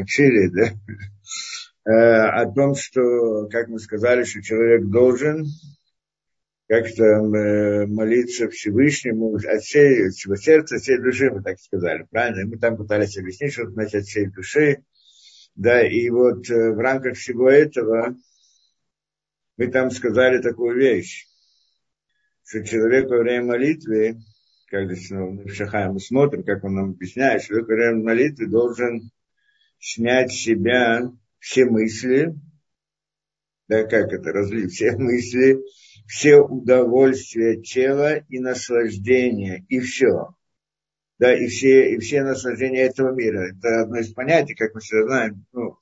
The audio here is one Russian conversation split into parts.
учили, да, э, о том, что, как мы сказали, что человек должен как-то э, молиться Всевышнему от всей, всего сердца, всей души, мы так сказали, правильно? И мы там пытались объяснить, что значит от всей души, да, и вот в рамках всего этого мы там сказали такую вещь, что человек во время молитвы, как здесь ну, в Шахае мы смотрим, как он нам объясняет, человек во время молитвы должен снять с себя все мысли, да, как это, разлить все мысли, все удовольствия тела и наслаждения, и все. Да, и все, и все наслаждения этого мира. Это одно из понятий, как мы все знаем, ну,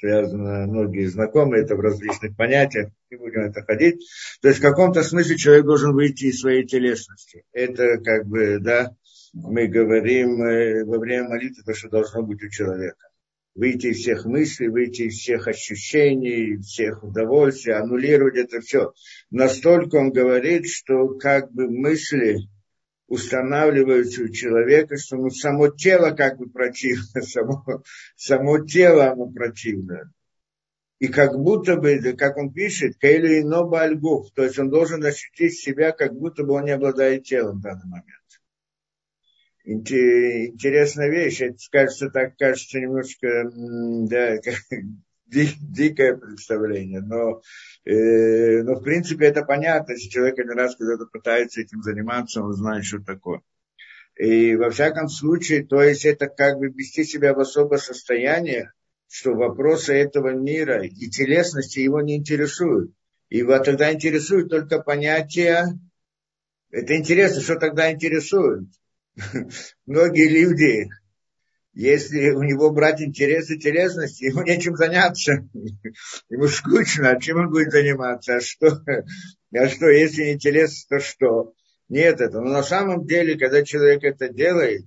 связано, многие знакомы, это в различных понятиях, не будем это ходить. То есть в каком-то смысле человек должен выйти из своей телесности. Это как бы, да, мы говорим э, во время молитвы, то, что должно быть у человека. Выйти из всех мыслей, выйти из всех ощущений, всех удовольствий, аннулировать это все. Настолько он говорит, что как бы мысли, устанавливаются у человека, что ну, само тело как бы противно, само, само тело оно противно. И как будто бы, как он пишет, Кейлю и Ноба Альгуф, то есть он должен ощутить себя, как будто бы он не обладает телом в данный момент. Интересная вещь, это кажется, так кажется немножко, да, дикое представление, но, э, но в принципе это понятно, если человек один раз когда-то пытается этим заниматься, он знает, что такое. И во всяком случае, то есть это как бы вести себя в особое состояние, что вопросы этого мира и телесности его не интересуют. Вот тогда интересует только понятие, это интересно, что тогда интересует. Многие люди если у него брать интересы телесности, ему нечем заняться. Ему скучно, а чем он будет заниматься? А что, а что если не интерес, то что? Нет, это. Но на самом деле, когда человек это делает,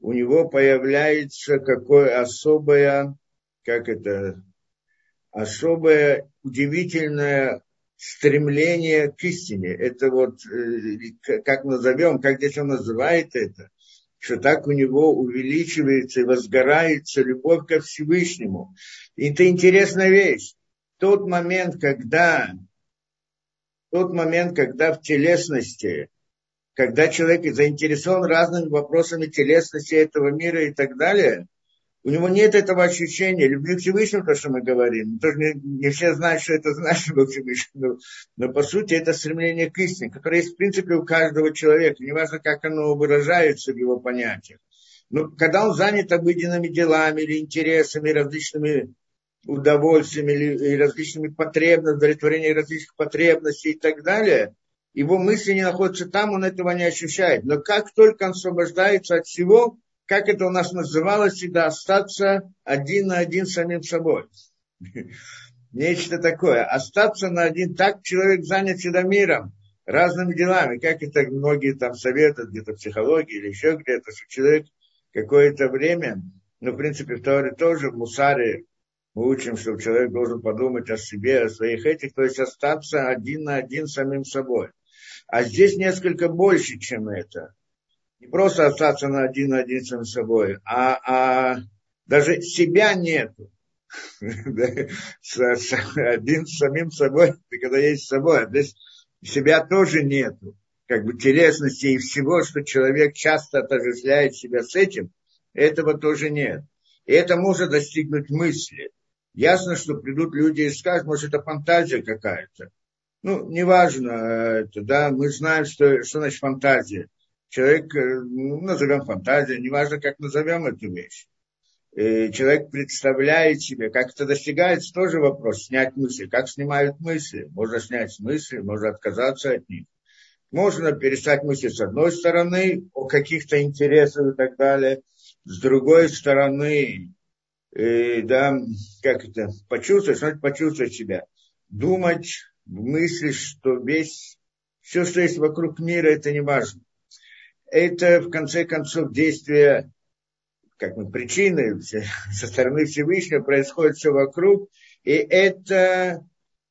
у него появляется какое особое, как это, особое удивительное стремление к истине. Это вот, э, как назовем, как здесь он называет это, что так у него увеличивается и возгорается любовь ко Всевышнему. И это интересная вещь. Тот момент, когда, тот момент, когда в телесности, когда человек заинтересован разными вопросами телесности этого мира и так далее, у него нет этого ощущения любви к Всевышнему, то, что мы говорим. Тоже не, не все знают, что это значит любовь к Всевышнему. Но, по сути это стремление к истине, которое есть в принципе у каждого человека. Неважно, как оно выражается в его понятиях. Но когда он занят обыденными делами или интересами, различными удовольствиями или различными потребностями, удовлетворением различных потребностей и так далее, его мысли не находятся там, он этого не ощущает. Но как только он освобождается от всего, как это у нас называлось всегда, остаться один на один с самим собой. Нечто такое. Остаться на один, так человек занят всегда миром, разными делами, как это многие там советуют, где-то в психологии или еще где-то, что человек какое-то время, ну, в принципе, в Торе тоже, в Мусаре мы учим, что человек должен подумать о себе, о своих этих, то есть остаться один на один с самим собой. А здесь несколько больше, чем это не просто остаться на один на один с собой, а, а даже себя нету. Один с самим собой, ты когда есть с собой, а здесь себя тоже нету. Как бы телесности и всего, что человек часто отождествляет себя с этим, этого тоже нет. И это может достигнуть мысли. Ясно, что придут люди и скажут, может, это фантазия какая-то. Ну, неважно, это, да, мы знаем, что, что значит фантазия человек, э, ну, назовем фантазия, неважно, как назовем эту вещь. Э, человек представляет себе, как это достигается, тоже вопрос, снять мысли. Как снимают мысли? Можно снять мысли, можно отказаться от них. Можно перестать мысли с одной стороны, о каких-то интересах и так далее. С другой стороны, э, да, как это, почувствовать, что почувствовать себя. Думать, мыслить, что весь, все, что есть вокруг мира, это не важно это в конце концов действие, как мы причины со стороны Всевышнего происходит все вокруг, и это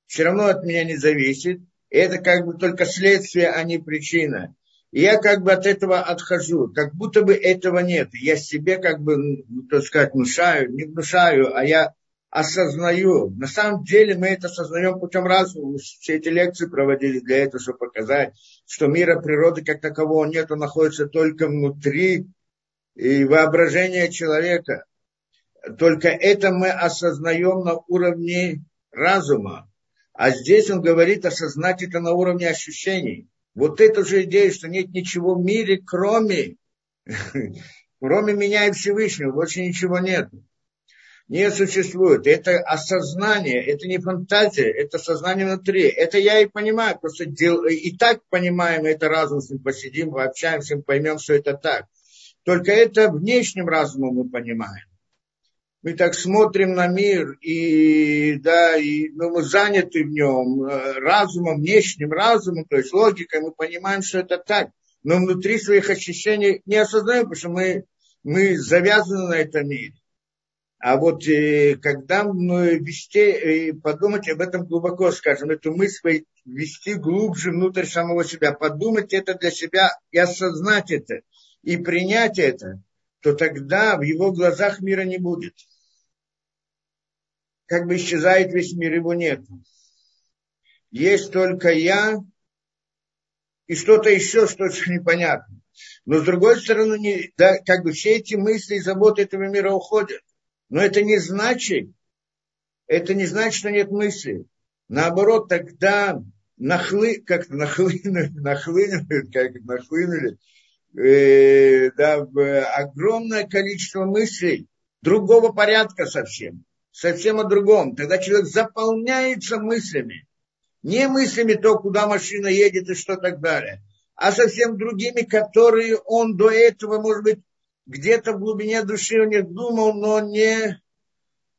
все равно от меня не зависит. И это как бы только следствие, а не причина. И я как бы от этого отхожу, как будто бы этого нет. Я себе как бы, ну, так сказать, внушаю, не внушаю, а я осознаю. На самом деле мы это осознаем путем разума. Все эти лекции проводили для этого, чтобы показать, что мира природы как такового нет, он находится только внутри и воображения человека. Только это мы осознаем на уровне разума. А здесь он говорит осознать это на уровне ощущений. Вот эта же идея, что нет ничего в мире, кроме, кроме меня и Всевышнего, больше ничего нет. Не существует. Это осознание, это не фантазия, это сознание внутри. Это я и понимаю, просто дел, и так понимаем это разум, с ним посидим, пообщаемся, поймем, что это так. Только это внешним разумом мы понимаем мы так смотрим на мир, и, да, и ну, мы заняты в нем э, разумом, внешним разумом, то есть логикой, мы понимаем, что это так, но внутри своих ощущений не осознаем, потому что мы, мы завязаны на этом мире. А вот э, когда мы вести, э, подумать об этом глубоко, скажем, эту мысль вести глубже внутрь самого себя, подумать это для себя и осознать это, и принять это, то тогда в его глазах мира не будет как бы исчезает весь мир, его нет. Есть только я и что-то еще, что очень непонятно. Но с другой стороны, не, да, как бы все эти мысли и заботы этого мира уходят. Но это не значит, это не значит, что нет мысли. Наоборот, тогда нахлы, как нахлынули, нахлынули, как нахлынули, э, да, огромное количество мыслей другого порядка совсем совсем о другом. Тогда человек заполняется мыслями. Не мыслями то, куда машина едет и что так далее, а совсем другими, которые он до этого, может быть, где-то в глубине души у них думал, но не,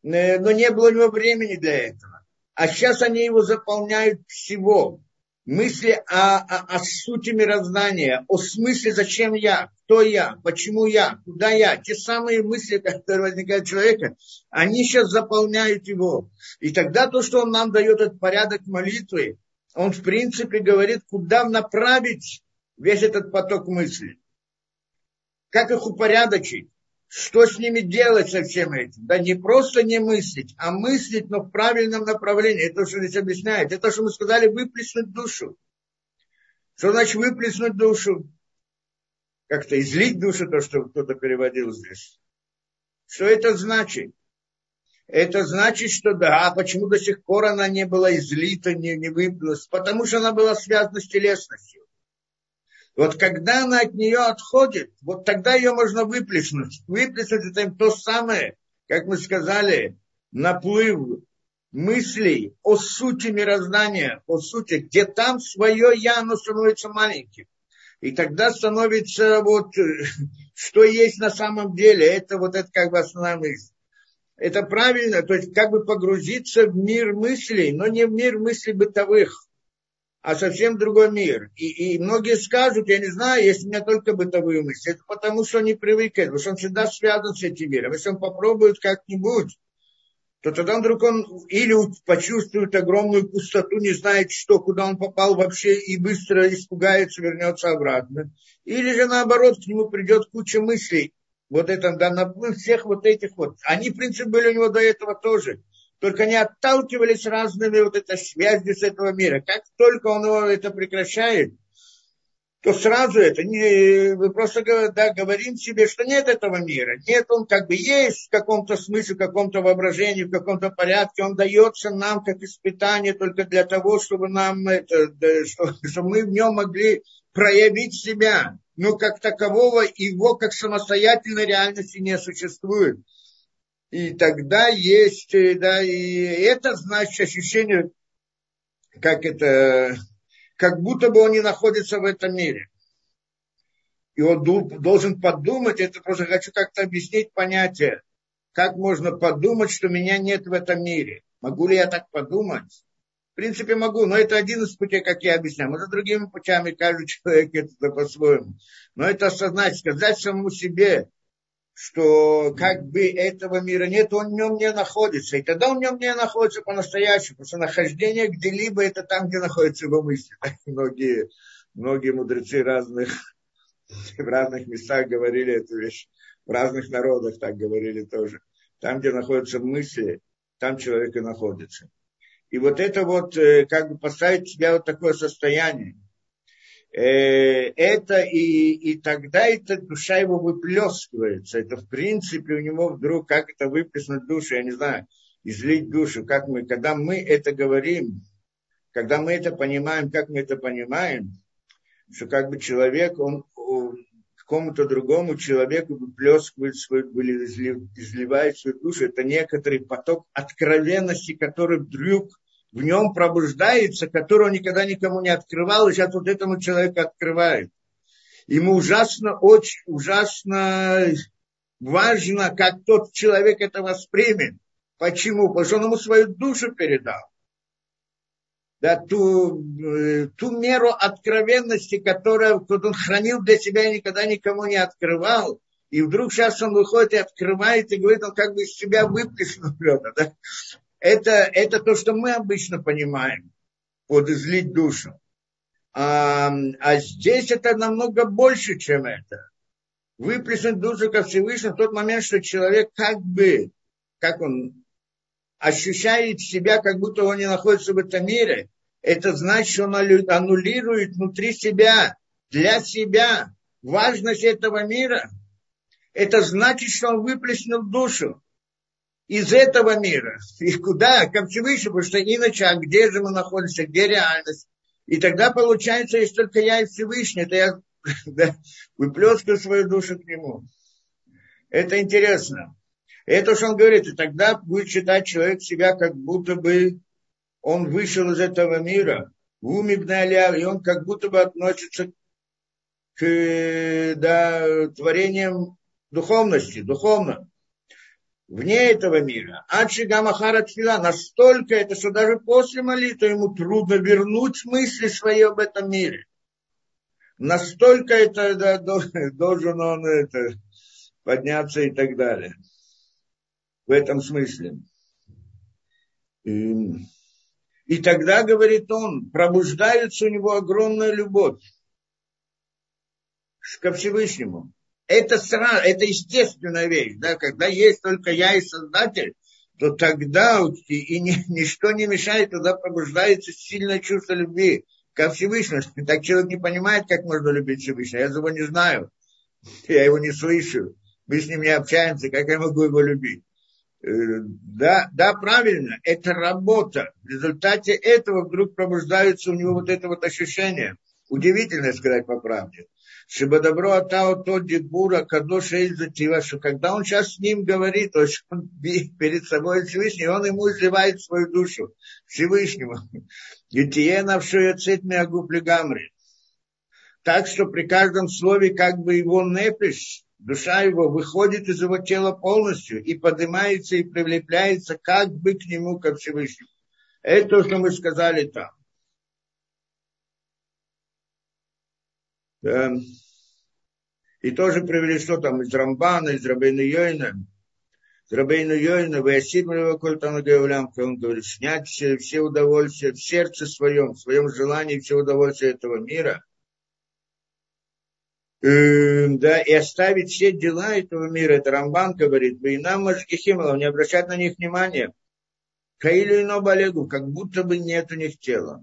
но не было у него времени для этого. А сейчас они его заполняют всего мысли о, о, о сути мироздания, о смысле, зачем я, кто я, почему я, куда я. Те самые мысли, которые возникают у человека, они сейчас заполняют его. И тогда то, что он нам дает этот порядок молитвы, он в принципе говорит, куда направить весь этот поток мыслей. Как их упорядочить что с ними делать со всем этим? Да не просто не мыслить, а мыслить, но в правильном направлении. Это то, что здесь объясняет. Это то, что мы сказали, выплеснуть душу. Что значит выплеснуть душу? Как-то излить душу, то, что кто-то переводил здесь. Что это значит? Это значит, что да, а почему до сих пор она не была излита, не, не выплеснулась? Потому что она была связана с телесностью. Вот когда она от нее отходит, вот тогда ее можно выплеснуть. Выплеснуть это то самое, как мы сказали, наплыв мыслей о сути мироздания, о сути, где там свое я, оно становится маленьким. И тогда становится вот, что есть на самом деле, это вот это как бы основная мысль. Это правильно, то есть как бы погрузиться в мир мыслей, но не в мир мыслей бытовых, а совсем другой мир. И, и многие скажут, я не знаю, если у меня только бытовые мысли, это потому что они привыкли, потому что он всегда связан с этим миром. Если он попробует как-нибудь, то тогда вдруг он или почувствует огромную пустоту, не знает, что, куда он попал вообще, и быстро испугается, вернется обратно. Или же наоборот, к нему придет куча мыслей. Вот это, да, наплыв всех вот этих вот. Они, в принципе, были у него до этого тоже только они отталкивались разными вот этой связью с этого мира. Как только он его это прекращает, то сразу это не, мы просто да, говорим себе, что нет этого мира. Нет, он как бы есть в каком-то смысле, в каком-то воображении, в каком-то порядке. Он дается нам как испытание только для того, чтобы нам это, да, что, чтобы мы в нем могли проявить себя. Но как такового его как самостоятельной реальности не существует и тогда есть, э, да, и это значит ощущение, как это, как будто бы он не находится в этом мире. И он должен подумать, это просто хочу как-то объяснить понятие, как можно подумать, что меня нет в этом мире. Могу ли я так подумать? В принципе, могу, но это один из путей, как я объясняю. Может, другими путями каждый человек это по-своему. Но это осознать, сказать самому себе, что как бы этого мира нет, он в нем не находится. И тогда он в нем не находится по-настоящему, потому что нахождение где-либо это там, где находятся его мысли. Так многие Многие мудрецы разных, в разных местах говорили эту вещь. В разных народах так говорили тоже. Там, где находятся мысли, там человек и находится. И вот это вот, э, как бы поставить себя вот такое состояние, это и, и тогда эта душа его выплескивается. Это в принципе у него вдруг, как это выплеснуть душу, я не знаю, излить душу, как мы, когда мы это говорим, когда мы это понимаем, как мы это понимаем, что как бы человек, он какому-то другому человеку выплескивает свою, изливает свою душу. Это некоторый поток откровенности, который вдруг в нем пробуждается, который он никогда никому не открывал, и сейчас вот этому человеку открывает. Ему ужасно, очень ужасно важно, как тот человек это воспримет. Почему? Потому что он ему свою душу передал. Да, ту, э, ту меру откровенности, которую он хранил для себя и никогда никому не открывал. И вдруг сейчас он выходит и открывает, и говорит, он как бы из себя выплеснул это. Да? Это, это то, что мы обычно понимаем под излить душу. А, а здесь это намного больше, чем это. Выплеснуть душу ко Всевышнему в тот момент, что человек как бы, как он ощущает себя, как будто он не находится в этом мире, это значит, что он аннулирует внутри себя, для себя важность этого мира. Это значит, что он выплеснул душу из этого мира. И куда? Ко Всевышнему, потому что иначе, а где же мы находимся, где реальность? И тогда получается, если только я и Всевышний, это я да, выплескаю свою душу к нему. Это интересно. Это что он говорит, и тогда будет считать человек себя, как будто бы он вышел из этого мира, уме и он как будто бы относится к да, творениям духовности, духовно вне этого мира. Ачигамахара Тфила настолько это, что даже после молитвы ему трудно вернуть мысли свои об этом мире. Настолько это да, должен он это, подняться и так далее. В этом смысле. И, и тогда, говорит он, пробуждается у него огромная любовь ко Всевышнему. Это сразу, это естественная вещь, да, когда есть только я и Создатель, то тогда и, и ни, ничто не мешает, тогда пробуждается сильное чувство любви ко Всевышнему. Так человек не понимает, как можно любить Всевышнего. Я его не знаю, я его не слышу, мы с ним не общаемся, как я могу его любить? Э, да, да, правильно, это работа. В результате этого вдруг пробуждается у него вот это вот ощущение. Удивительно сказать по правде. Шибадабро Атао то Дибура Кадоша Изатива, что когда он сейчас с ним говорит, то есть он перед собой Всевышний, он ему изливает свою душу Всевышнему. И тиена вшуяцит миагубли гамри. Так что при каждом слове как бы его непиш, душа его выходит из его тела полностью и поднимается и привлекается как бы к нему, как Всевышнему. Это то, что мы сказали там. И тоже привели, что там из Рамбана, из Рабейна Йойна. Из Рабейна Йойна, вы осимливо кольтану геулям, он говорит, снять все, все удовольствия в сердце своем, в своем желании, все удовольствия этого мира. Э, да, и оставить все дела этого мира, это Рамбан говорит, и нам, Мажкихималов, не обращать на них внимания. Каилю и Нобалегу, как будто бы нет у них тела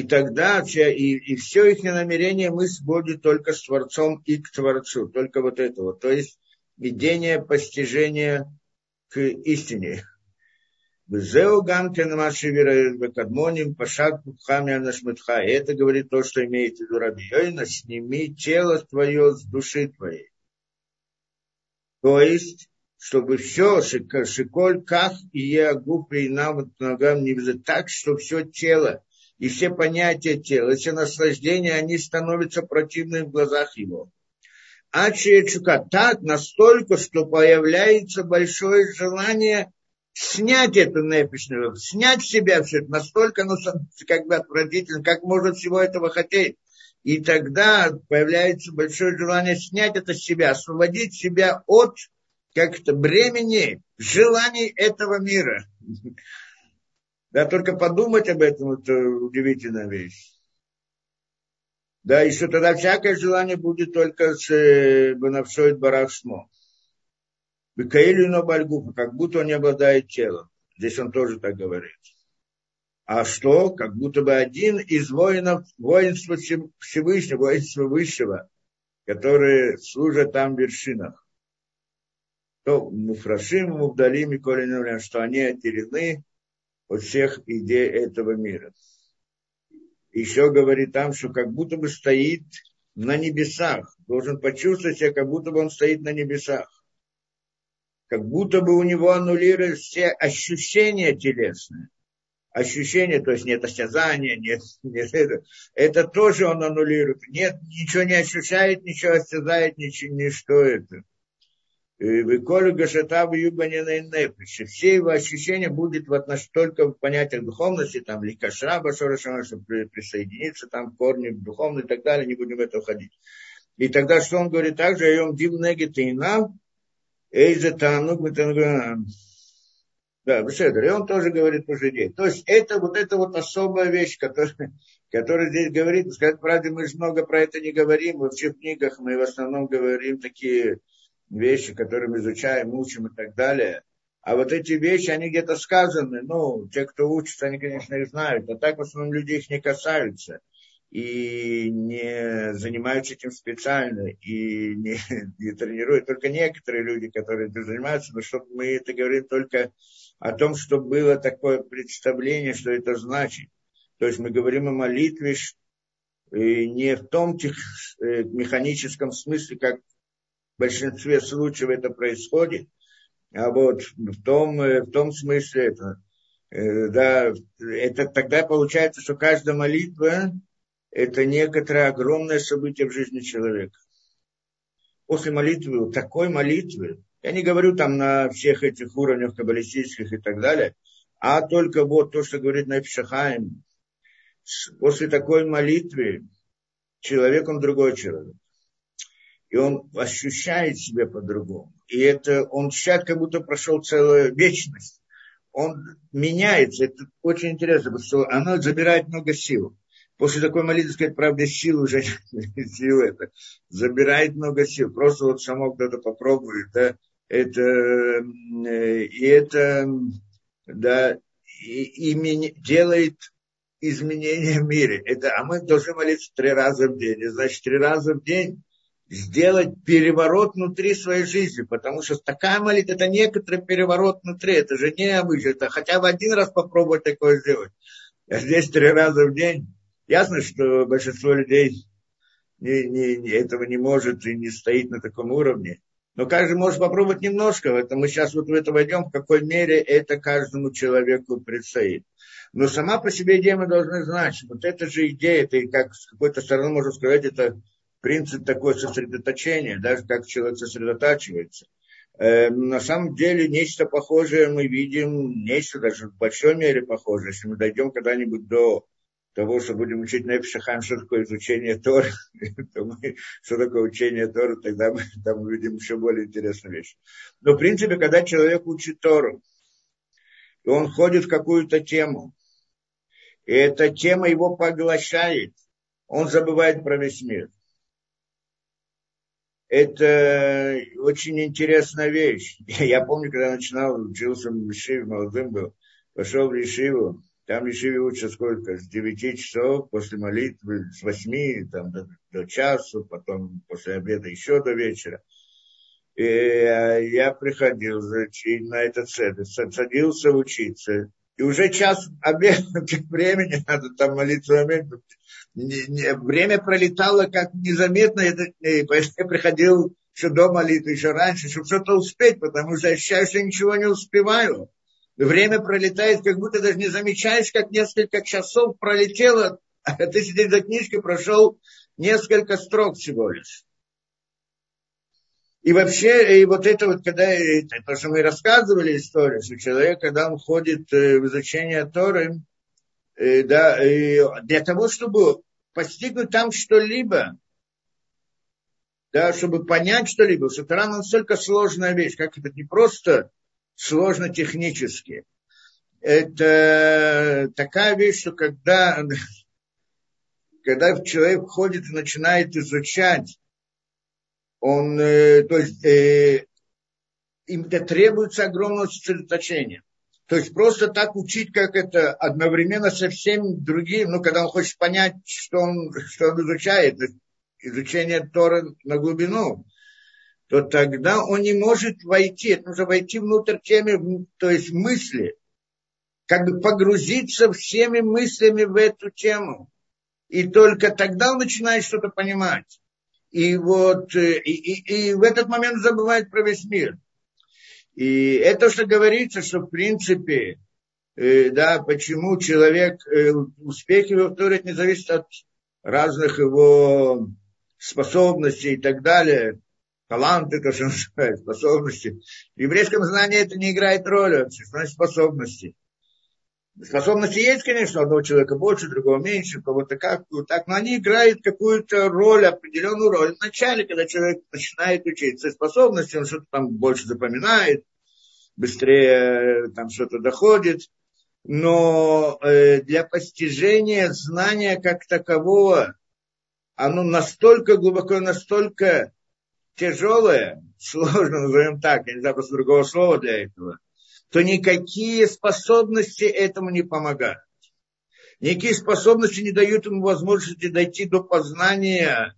и тогда все, и, и все их намерение мысль будет только с Творцом и к Творцу, только вот этого. То есть видение, постижение к истине. И это говорит то, что имеет в виду Раби сними тело твое с души твоей. То есть, чтобы все, шиколь, ках и я губ и нам ногам не так, что все тело и все понятия тела, все наслаждения, они становятся противными в глазах его. А чука так настолько, что появляется большое желание снять эту непишную, снять себя все это, настолько ну, как бы отвратительно, как можно всего этого хотеть. И тогда появляется большое желание снять это с себя, освободить себя от как-то бремени желаний этого мира. Да, только подумать об этом, это удивительная вещь. Да, и что тогда всякое желание будет только с э, Бенавшоид Барашмо. Бекаилю но Бальгуфа, как будто он не обладает телом. Здесь он тоже так говорит. А что? Как будто бы один из воинов, воинства Всевышнего, воинства Высшего, которые служат там в вершинах. То Муфрашим, Муфдалим и Колин, что они отделены от всех идей этого мира. Еще говорит там, что как будто бы стоит на небесах. Должен почувствовать себя, как будто бы он стоит на небесах. Как будто бы у него аннулируют все ощущения телесные. Ощущения, то есть нет осязания, нет, нет это. Это тоже он аннулирует. Нет, ничего не ощущает, ничего осязает, ничего, ничто это. Выколю Гашатаву Юбанина Нефиш. Все его ощущения будут в отнош... только в понятиях духовности, там, Ликашраба, Шорашама, чтобы присоединиться, там, корни духовные и так далее, не будем в это уходить. И тогда что он говорит также, Айом Див Негетейнам, Эйзе Танук, да, Беседер. И он тоже говорит про людей. То есть это вот эта вот особая вещь, которая, которая здесь говорит. Сказать правде, мы же много про это не говорим. Вообще в книгах мы в основном говорим такие вещи, которые мы изучаем, учим и так далее. А вот эти вещи, они где-то сказаны, ну, те, кто учится, они, конечно, их знают, а так в основном люди их не касаются и не занимаются этим специально, и не, не тренируют. Только некоторые люди, которые этим занимаются, но чтобы мы это говорим только о том, что было такое представление, что это значит. То есть мы говорим о молитве не в том тех, э, механическом смысле, как большинстве случаев это происходит, а вот в том, э, в том смысле это, э, да, это тогда получается, что каждая молитва – это некоторое огромное событие в жизни человека. После молитвы, такой молитвы, я не говорю там на всех этих уровнях каббалистических и так далее, а только вот то, что говорит Найфшахаем, после такой молитвы человек, он другой человек и он ощущает себя по-другому. И это он сейчас как будто прошел целую вечность. Он меняется. Это очень интересно, потому что оно забирает много сил. После такой молитвы, сказать, правда, сил уже сил это забирает много сил. Просто вот само кто-то попробует, да, это, э, и это, да, и, и делает изменения в мире. Это, а мы должны молиться три раза в день. И значит, три раза в день сделать переворот внутри своей жизни, потому что такая молитва, это некоторый переворот внутри, это же не обычно, это хотя бы один раз попробовать такое сделать. А здесь три раза в день. Ясно, что большинство людей не, не, не, этого не может и не стоит на таком уровне. Но каждый может попробовать немножко. Это мы сейчас вот в это войдем, в какой мере это каждому человеку предстоит. Но сама по себе идея мы должны знать, вот эта же идея, это как с какой-то стороны можно сказать, это принцип такое сосредоточения, даже как человек сосредотачивается. Э, на самом деле нечто похожее мы видим, нечто даже в большой мере похожее. Если мы дойдем когда-нибудь до того, что будем учить Непшахам, что такое изучение Тора, то мы, что такое учение Тора, тогда мы там увидим еще более интересную вещь. Но, в принципе, когда человек учит Тору, и он ходит в какую-то тему, и эта тема его поглощает, он забывает про весь мир это очень интересная вещь. Я помню, когда начинал, учился в Ешиве, молодым был, пошел в Ешиву, там в Ешиве учат сколько? С 9 часов после молитвы, с 8 там, до, до часу, потом после обеда еще до вечера. И э, я приходил на этот центр, садился учиться. И уже час обеда, времени надо там молиться не, время пролетало как незаметно, и, поэтому я приходил еще до молитвы, еще раньше, чтобы что-то успеть, потому что ощущаю, что ничего не успеваю. Время пролетает, как будто даже не замечаешь, как несколько часов пролетело, а ты сидишь за книжкой, прошел несколько строк всего лишь. И вообще, и вот это вот, когда, то, что мы рассказывали историю, что человек, когда он ходит э, в изучение Торы, Э, да, для того, чтобы постигнуть там что-либо, да, чтобы понять что-либо, что Тора настолько сложная вещь, как это не просто сложно технически. Это такая вещь, что когда, когда человек входит и начинает изучать, он, э, то есть, э, им это требуется огромное сосредоточение. То есть просто так учить, как это одновременно со всем другим, ну, когда он хочет понять, что он, что он изучает, изучение Тора на глубину, то тогда он не может войти, это нужно войти внутрь темы, то есть мысли, как бы погрузиться всеми мыслями в эту тему. И только тогда он начинает что-то понимать. И вот и, и, и в этот момент забывает про весь мир. И это, что говорится, что в принципе, э, да, почему человек, э, успех его в Торе не зависит от разных его способностей и так далее, таланты, то, что называют, способности. В еврейском знании это не играет роли вообще, значит способности. Способности есть, конечно, одного человека больше, другого меньше, кого-то как, так, но они играют какую-то роль, определенную роль. Вначале, когда человек начинает учиться способности, он что-то там больше запоминает, быстрее там что-то доходит. Но э, для постижения знания как такового, оно настолько глубоко, настолько тяжелое, сложно назовем так, я не знаю просто другого слова для этого – то никакие способности этому не помогают. Никакие способности не дают ему возможности дойти до познания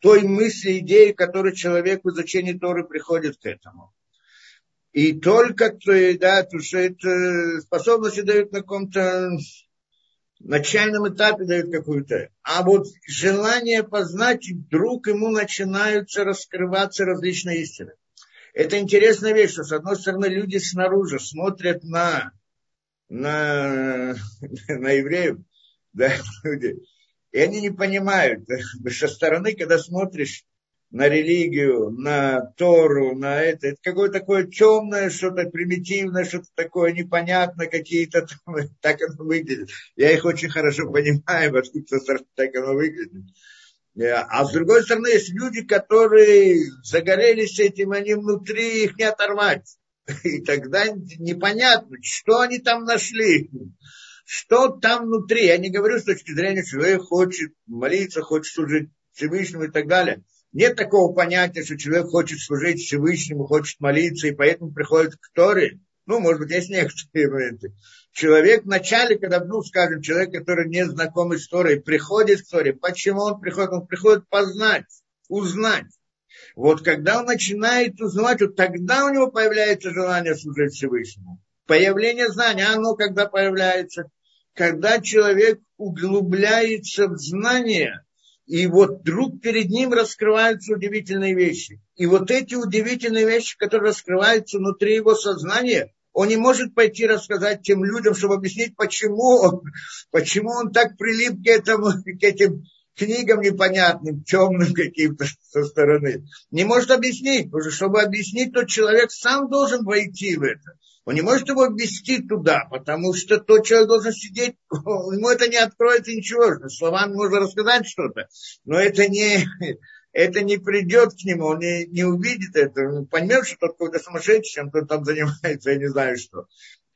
той мысли, идеи, которой человек в изучении Торы приходит к этому. И только, да, то, что это способности дают на каком-то начальном этапе дают какую-то. А вот желание познать, вдруг ему начинаются раскрываться различные истины. Это интересная вещь, что с одной стороны люди снаружи смотрят на, на, на евреев, да, люди, и они не понимают. Со стороны, когда смотришь на религию, на Тору, на это, это какое-то такое темное, что-то примитивное, что-то такое непонятное, какие-то так оно выглядит. Я их очень хорошо понимаю, откуда так оно выглядит. Э, а с другой стороны, есть люди, которые загорелись этим, они внутри их не оторвать. И тогда непонятно, что они там нашли, что там внутри. Я не говорю с точки зрения, человек хочет молиться, хочет служить Всевышнему и так далее. Нет такого понятия, что человек хочет служить Всевышнему, хочет молиться, и поэтому приходит к Торе. Ну, может быть, есть некоторые моменты человек в начале, когда, ну, скажем, человек, который не знаком историей, приходит к Торе. Почему он приходит? Он приходит познать, узнать. Вот когда он начинает узнавать, вот тогда у него появляется желание служить Всевышнему. Появление знания, оно когда появляется? Когда человек углубляется в знания, и вот вдруг перед ним раскрываются удивительные вещи. И вот эти удивительные вещи, которые раскрываются внутри его сознания, он не может пойти рассказать тем людям, чтобы объяснить, почему он, почему он так прилип к, этому, к этим книгам непонятным, темным каким-то со стороны. Не может объяснить, потому что чтобы объяснить, тот человек сам должен войти в это. Он не может его ввести туда, потому что тот человек должен сидеть, ему это не откроется ничего. Словами можно рассказать что-то, но это не, это не придет к нему, он не, не увидит это, он поймет, что тот какой-то сумасшедший, чем кто там занимается, я не знаю что.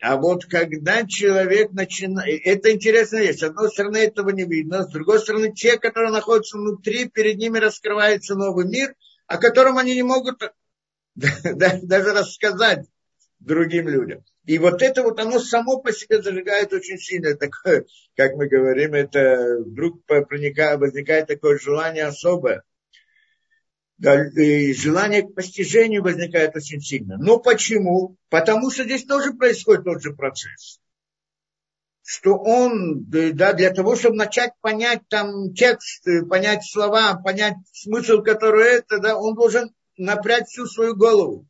А вот когда человек начинает... Это интересная вещь. С одной стороны, этого не видно. С другой стороны, те, которые находятся внутри, перед ними раскрывается новый мир, о котором они не могут даже рассказать другим людям. И вот это вот оно само по себе зажигает очень сильно, такое, как мы говорим, это вдруг возникает такое желание особое желание к постижению возникает очень сильно. Но почему? Потому что здесь тоже происходит тот же процесс. Что он, да, для того, чтобы начать понять там текст, понять слова, понять смысл, который это, да, он должен напрячь всю свою голову,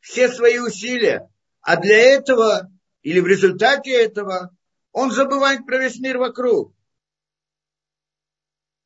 все свои усилия. А для этого, или в результате этого, он забывает про весь мир вокруг.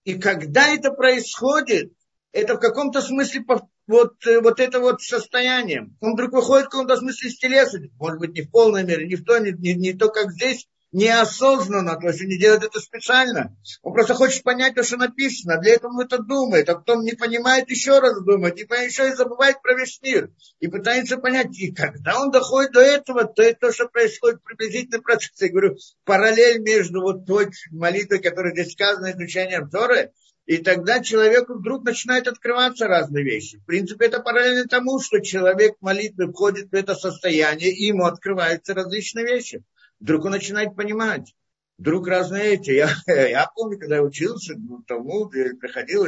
И когда это происходит, это в каком-то смысле вот, э, вот это вот состояние. Он вдруг выходит в каком-то смысле из телеса, может быть, не в полной мере, не в то, не, не, не то, как здесь, неосознанно, то есть он не делает это специально. Он просто хочет понять то, что написано. Для этого он это думает, а потом не понимает, еще раз думает, и еще и забывает про весь мир. И пытается понять. И когда он доходит до этого, то это то, что происходит приблизительно процесс. Я говорю, параллель между вот той молитвой, которая здесь сказана, изучением Торы, и тогда человеку вдруг начинают открываться разные вещи. В принципе, это параллельно тому, что человек в молитве входит в это состояние, и ему открываются различные вещи. Вдруг он начинает понимать. Вдруг разные эти. Я, я помню, когда я учился, ну, тому, я приходил,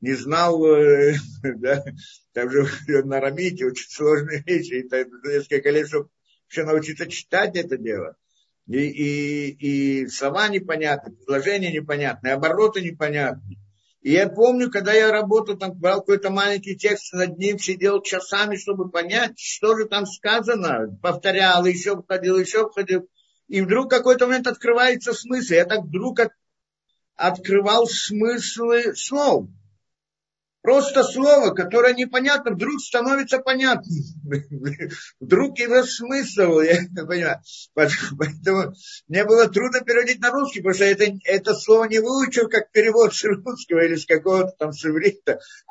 не знал, э, да, там же на арамите очень сложные вещи, и так, несколько лет, чтобы еще научиться читать это дело и, и, и слова непонятны, предложения непонятны, обороты непонятны. И я помню, когда я работал, там брал какой-то маленький текст, над ним сидел часами, чтобы понять, что же там сказано, повторял, еще входил, еще входил. И вдруг какой-то момент открывается смысл. Я так вдруг от, открывал смыслы слов. Просто слово, которое непонятно, вдруг становится понятным. Вдруг его смысл, я понимаю. Поэтому мне было трудно переводить на русский, потому что это, это слово не выучил как перевод с русского или с какого-то там с.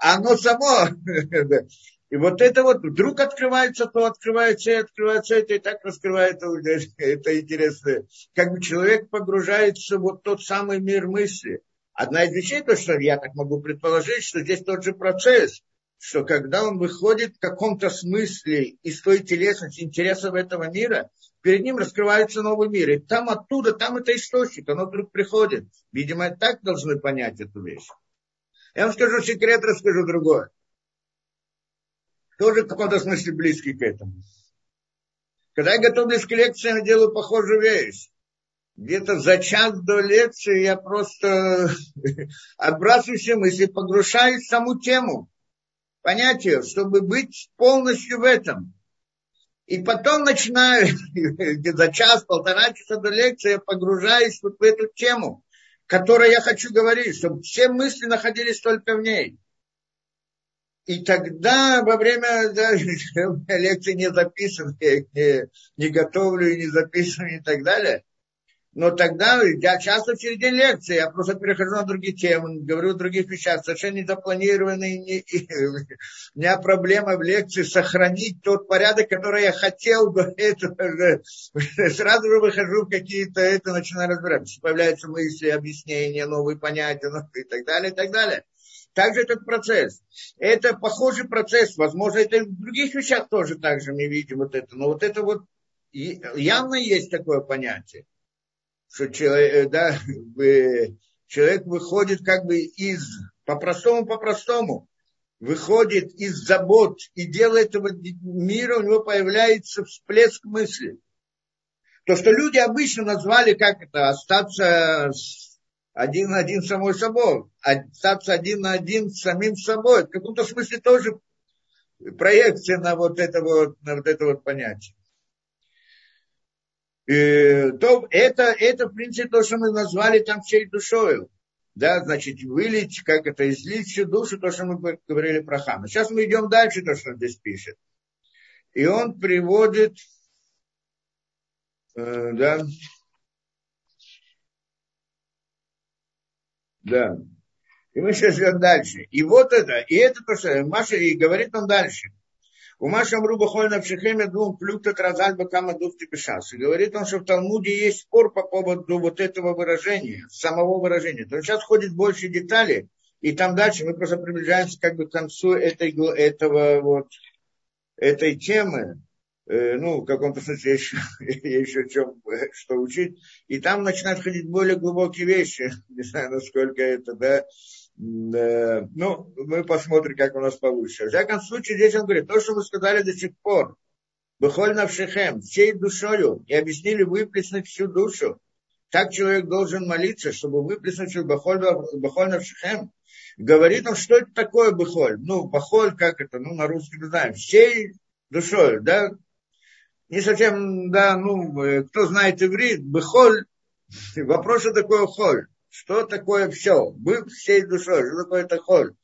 А оно само. И вот это вот вдруг открывается то, открывается и открывается это, и так раскрывается. Это интересно. Как бы человек погружается в вот тот самый мир мысли Одна из вещей, то, что я так могу предположить, что здесь тот же процесс, что когда он выходит в каком-то смысле из той телесности, интересов этого мира, перед ним раскрывается новый мир. И там оттуда, там это источник, оно вдруг приходит. Видимо, так должны понять эту вещь. Я вам скажу секрет, расскажу другое. Тоже в каком-то смысле близкий к этому. Когда я готовлюсь к лекции, я делаю похожую вещь где-то за час до лекции я просто отбрасываю все мысли, погружаюсь в саму тему, понятие, чтобы быть полностью в этом. И потом начинаю, где за час, полтора часа до лекции, я погружаюсь вот в эту тему, которой я хочу говорить, чтобы все мысли находились только в ней. И тогда во время да, лекции не их не, не готовлю и не записываю и так далее но тогда я часто в середине лекции, я просто перехожу на другие темы, говорю о других вещах, совершенно не запланированные. Не, у меня проблема в лекции сохранить тот порядок, который я хотел до этого. Сразу же выхожу в какие-то это, начинаю разбираться. Появляются мысли, объяснения, новые понятия ну, и так далее, и так далее. Также этот процесс. Это похожий процесс. Возможно, это и в других вещах тоже так же мы видим вот это. Но вот это вот явно есть такое понятие что человек, э, да, человек выходит как бы из, по-простому, по-простому, выходит из забот и делает этого мира, у него появляется всплеск мысли. То, что люди обычно назвали, как это, остаться один на один самой собой, остаться один на один с самим собой, в каком-то смысле тоже проекция на вот это вот, на вот это вот понятие. Э, то это, это, в принципе, то, что мы назвали там всей душою. Да, значит, вылить, как это, излить всю душу, то, что мы говорили про Хама. Сейчас мы идем дальше, то, что он здесь пишет. И он приводит, э, да, да. И мы сейчас идем дальше. И вот это, и это то, что Маша, и говорит он дальше. У Маша Мруба на Пшихеме двум плютат разаль бакама дуфти пишас. И говорит он, что в Талмуде есть спор по поводу вот этого выражения, самого выражения. То есть сейчас ходит больше деталей, и там дальше мы просто приближаемся как бы к концу этой, этого вот, этой темы. Э, ну, в каком-то смысле еще, еще чем, что учить. И там начинают ходить более глубокие вещи. Не знаю, насколько это, да, ну, мы посмотрим, как у нас получится. В всяком случае, здесь он говорит, то, что мы сказали до сих пор, Бехоль навшихем, всей душою, и объяснили выплеснуть всю душу. Так человек должен молиться, чтобы выплеснуть всю Бехоль, бехоль навшихем. Говорит он, что это такое Бехоль? Ну, Бехоль, как это, ну, на русском знаем, всей душою, да? Не совсем, да, ну, э, кто знает иврит, Бехоль, вопрос, что такое Холь. Что такое все? Был всей душой. Что такое это холь?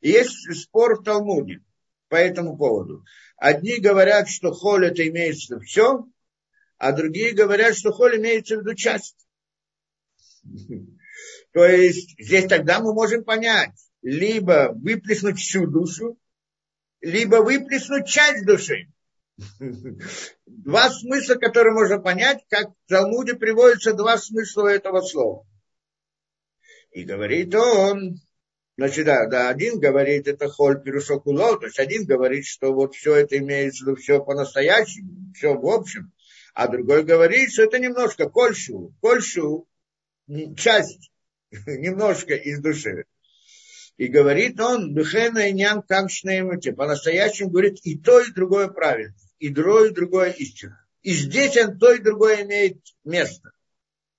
И есть спор в Талмуде по этому поводу. Одни говорят, что холь это имеется все, а другие говорят, что холь имеется в виду часть. То есть здесь тогда мы можем понять, либо выплеснуть всю душу, либо выплеснуть часть души. Два смысла, которые можно понять, как в Талмуде приводятся два смысла этого слова. И говорит он, значит, да, да, один говорит, это холь пирушок улов, то есть один говорит, что вот все это имеется в виду, все по-настоящему, все в общем, а другой говорит, что это немножко кольшу, кольшу, часть, немножко из души. И говорит он, духена и нян камшнеймути, по-настоящему говорит, и то, и другое правильно, и другое, и другое истина. И здесь он то и другое имеет место.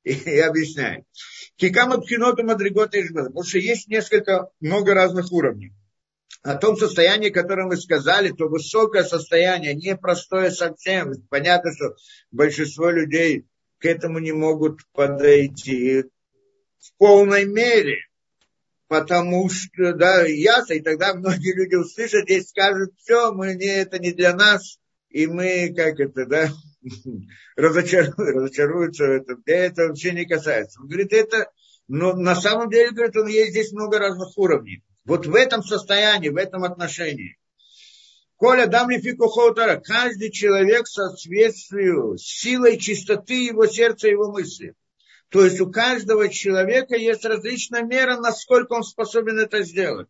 И, объясняет. Кикама пхиноту мадригота Потому что есть несколько, много разных уровней. О том состоянии, которое мы сказали, то высокое состояние, непростое совсем. Понятно, что большинство людей к этому не могут подойти в полной мере потому что, да, ясно, и тогда многие люди услышат и скажут, все, мы не, это не для нас, и мы, как это, да, разочаруются в этом. Да это вообще не касается. Он говорит, это, но на самом деле, говорит, он есть здесь много разных уровней. Вот в этом состоянии, в этом отношении. Коля дам ли фикухотара, каждый человек соответствию силой чистоты его сердца его мысли. То есть у каждого человека есть различная мера, насколько он способен это сделать.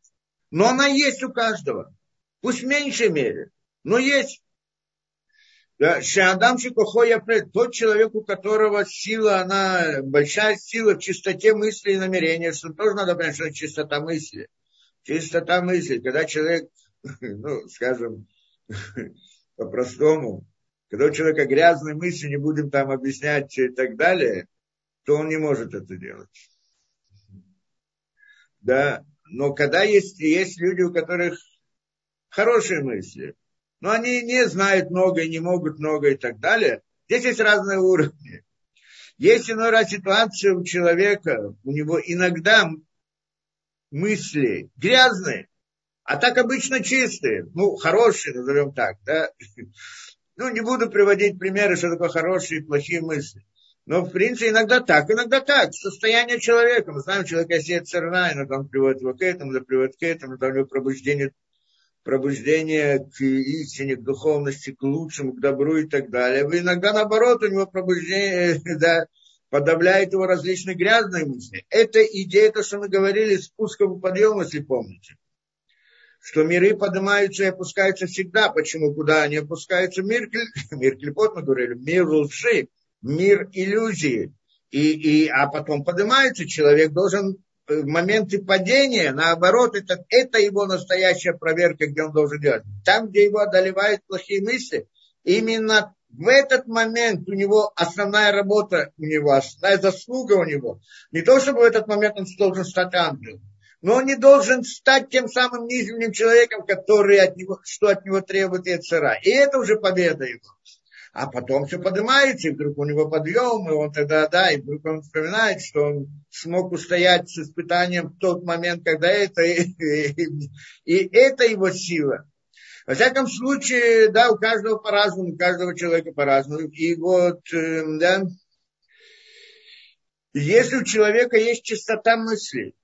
Но она есть у каждого. Пусть в меньшей мере, но есть. Шиадам Шикохоя тот человек, у которого сила, она большая сила в чистоте мысли и намерения, что тоже надо понять, что чистота мысли. Чистота мысли, когда человек, ну, скажем, по-простому, когда у человека грязные мысли, не будем там объяснять и так далее, то он не может это делать. Да, но когда есть, есть люди, у которых хорошие мысли, но они не знают много и не могут много и так далее, здесь есть разные уровни. Есть иной раз ситуация у человека, у него иногда мысли грязные, а так обычно чистые, ну, хорошие, назовем так, да. Ну, не буду приводить примеры, что такое хорошие и плохие мысли. Но, в принципе, иногда так, иногда так. Состояние человека. Мы знаем, человек осеет церна, иногда он приводит его к этому, иногда приводит к этому, иногда у него пробуждение, пробуждение к истине, к духовности, к лучшему, к добру и так далее. И иногда, наоборот, у него пробуждение, да, подавляет его различные грязные мысли. Это идея, то, что мы говорили, спускового подъема, если помните. Что миры поднимаются и опускаются всегда. Почему? Куда они опускаются? Мир, мир клепот, мы говорили, мир лжи мир иллюзии. И, и, а потом поднимается, человек должен в моменты падения, наоборот, это, это его настоящая проверка, где он должен делать. Там, где его одолевают плохие мысли, именно в этот момент у него основная работа, у него основная заслуга у него. Не то, чтобы в этот момент он должен стать ангелом, но он не должен стать тем самым низменным человеком, который от него, что от него требует Яцера. И это уже победа его а потом все поднимается, и вдруг у него подъем, и он тогда, да, и вдруг он вспоминает, что он смог устоять с испытанием в тот момент, когда это, и, и, и это его сила. Во всяком случае, да, у каждого по-разному, у каждого человека по-разному. И вот, э, да, если у человека есть чистота мысли,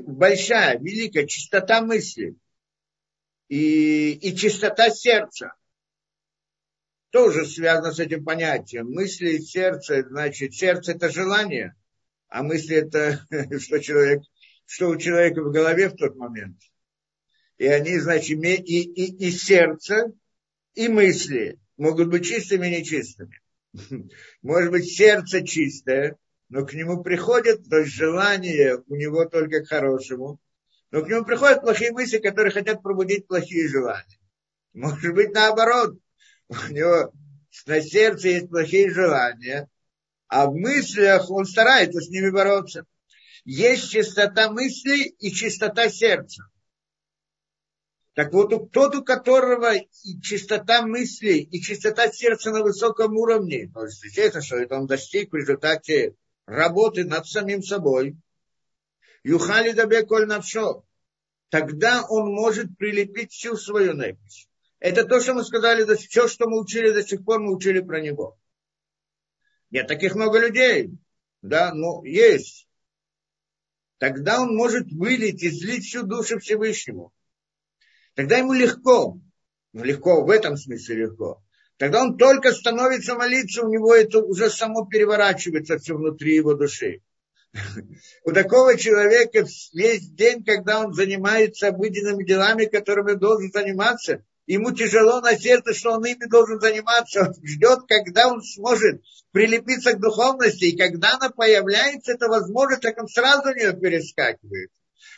большая, великая чистота мысли и, и чистота сердца, тоже связано с этим понятием. Мысли и сердце, значит, сердце это желание, а мысли это что человек, что у человека в голове в тот момент. И они, значит, и, и, и сердце, и мысли могут быть чистыми и нечистыми. Может быть, сердце чистое, но к нему приходят, то есть желание у него только к хорошему, но к нему приходят плохие мысли, которые хотят пробудить плохие желания. Может быть, наоборот, у него на сердце есть плохие желания, а в мыслях он старается с ними бороться. Есть чистота мысли и чистота сердца. Так вот, тот, у которого и чистота мысли, и чистота сердца на высоком уровне, то есть, естественно, что это он достиг в результате работы над самим собой, юхали дабе коль навшо, тогда он может прилепить всю свою непись. Это то, что мы сказали, все, что мы учили до сих пор, мы учили про него. Нет таких много людей. Да, ну, есть. Тогда он может вылить, излить всю душу Всевышнему. Тогда ему легко. Ну, легко, в этом смысле легко. Тогда он только становится молиться, у него это уже само переворачивается все внутри его души. У такого человека весь день, когда он занимается обыденными делами, которыми должен заниматься, ему тяжело на сердце, что он ими должен заниматься. Он ждет, когда он сможет прилепиться к духовности, и когда она появляется, это возможность, так он сразу у нее перескакивает.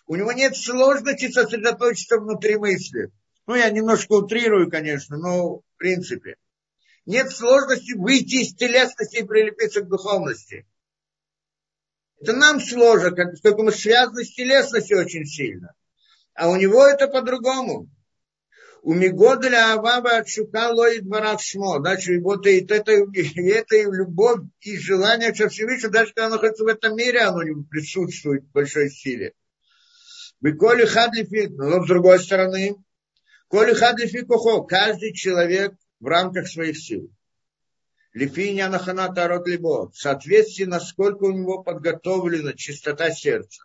У него нет сложности сосредоточиться внутри мысли. Ну, я немножко утрирую, конечно, но в принципе. Нет сложности выйти из телесности и прилепиться к духовности. Это нам сложно, поскольку мы связаны с телесностью очень сильно. А у него это по-другому. У Мигоделя Аваба Отшука Лоид Барат Шмо. Значит, вот и это, и это и любовь, и желание все Всевышнего, даже когда оно находится в этом мире, оно присутствует в большой силе. Коли хадлифи, но с другой стороны, коли хадлифи кухо, каждый человек в рамках своих сил. Лифиня нахана тарот либо, в соответствии, насколько у него подготовлена чистота сердца.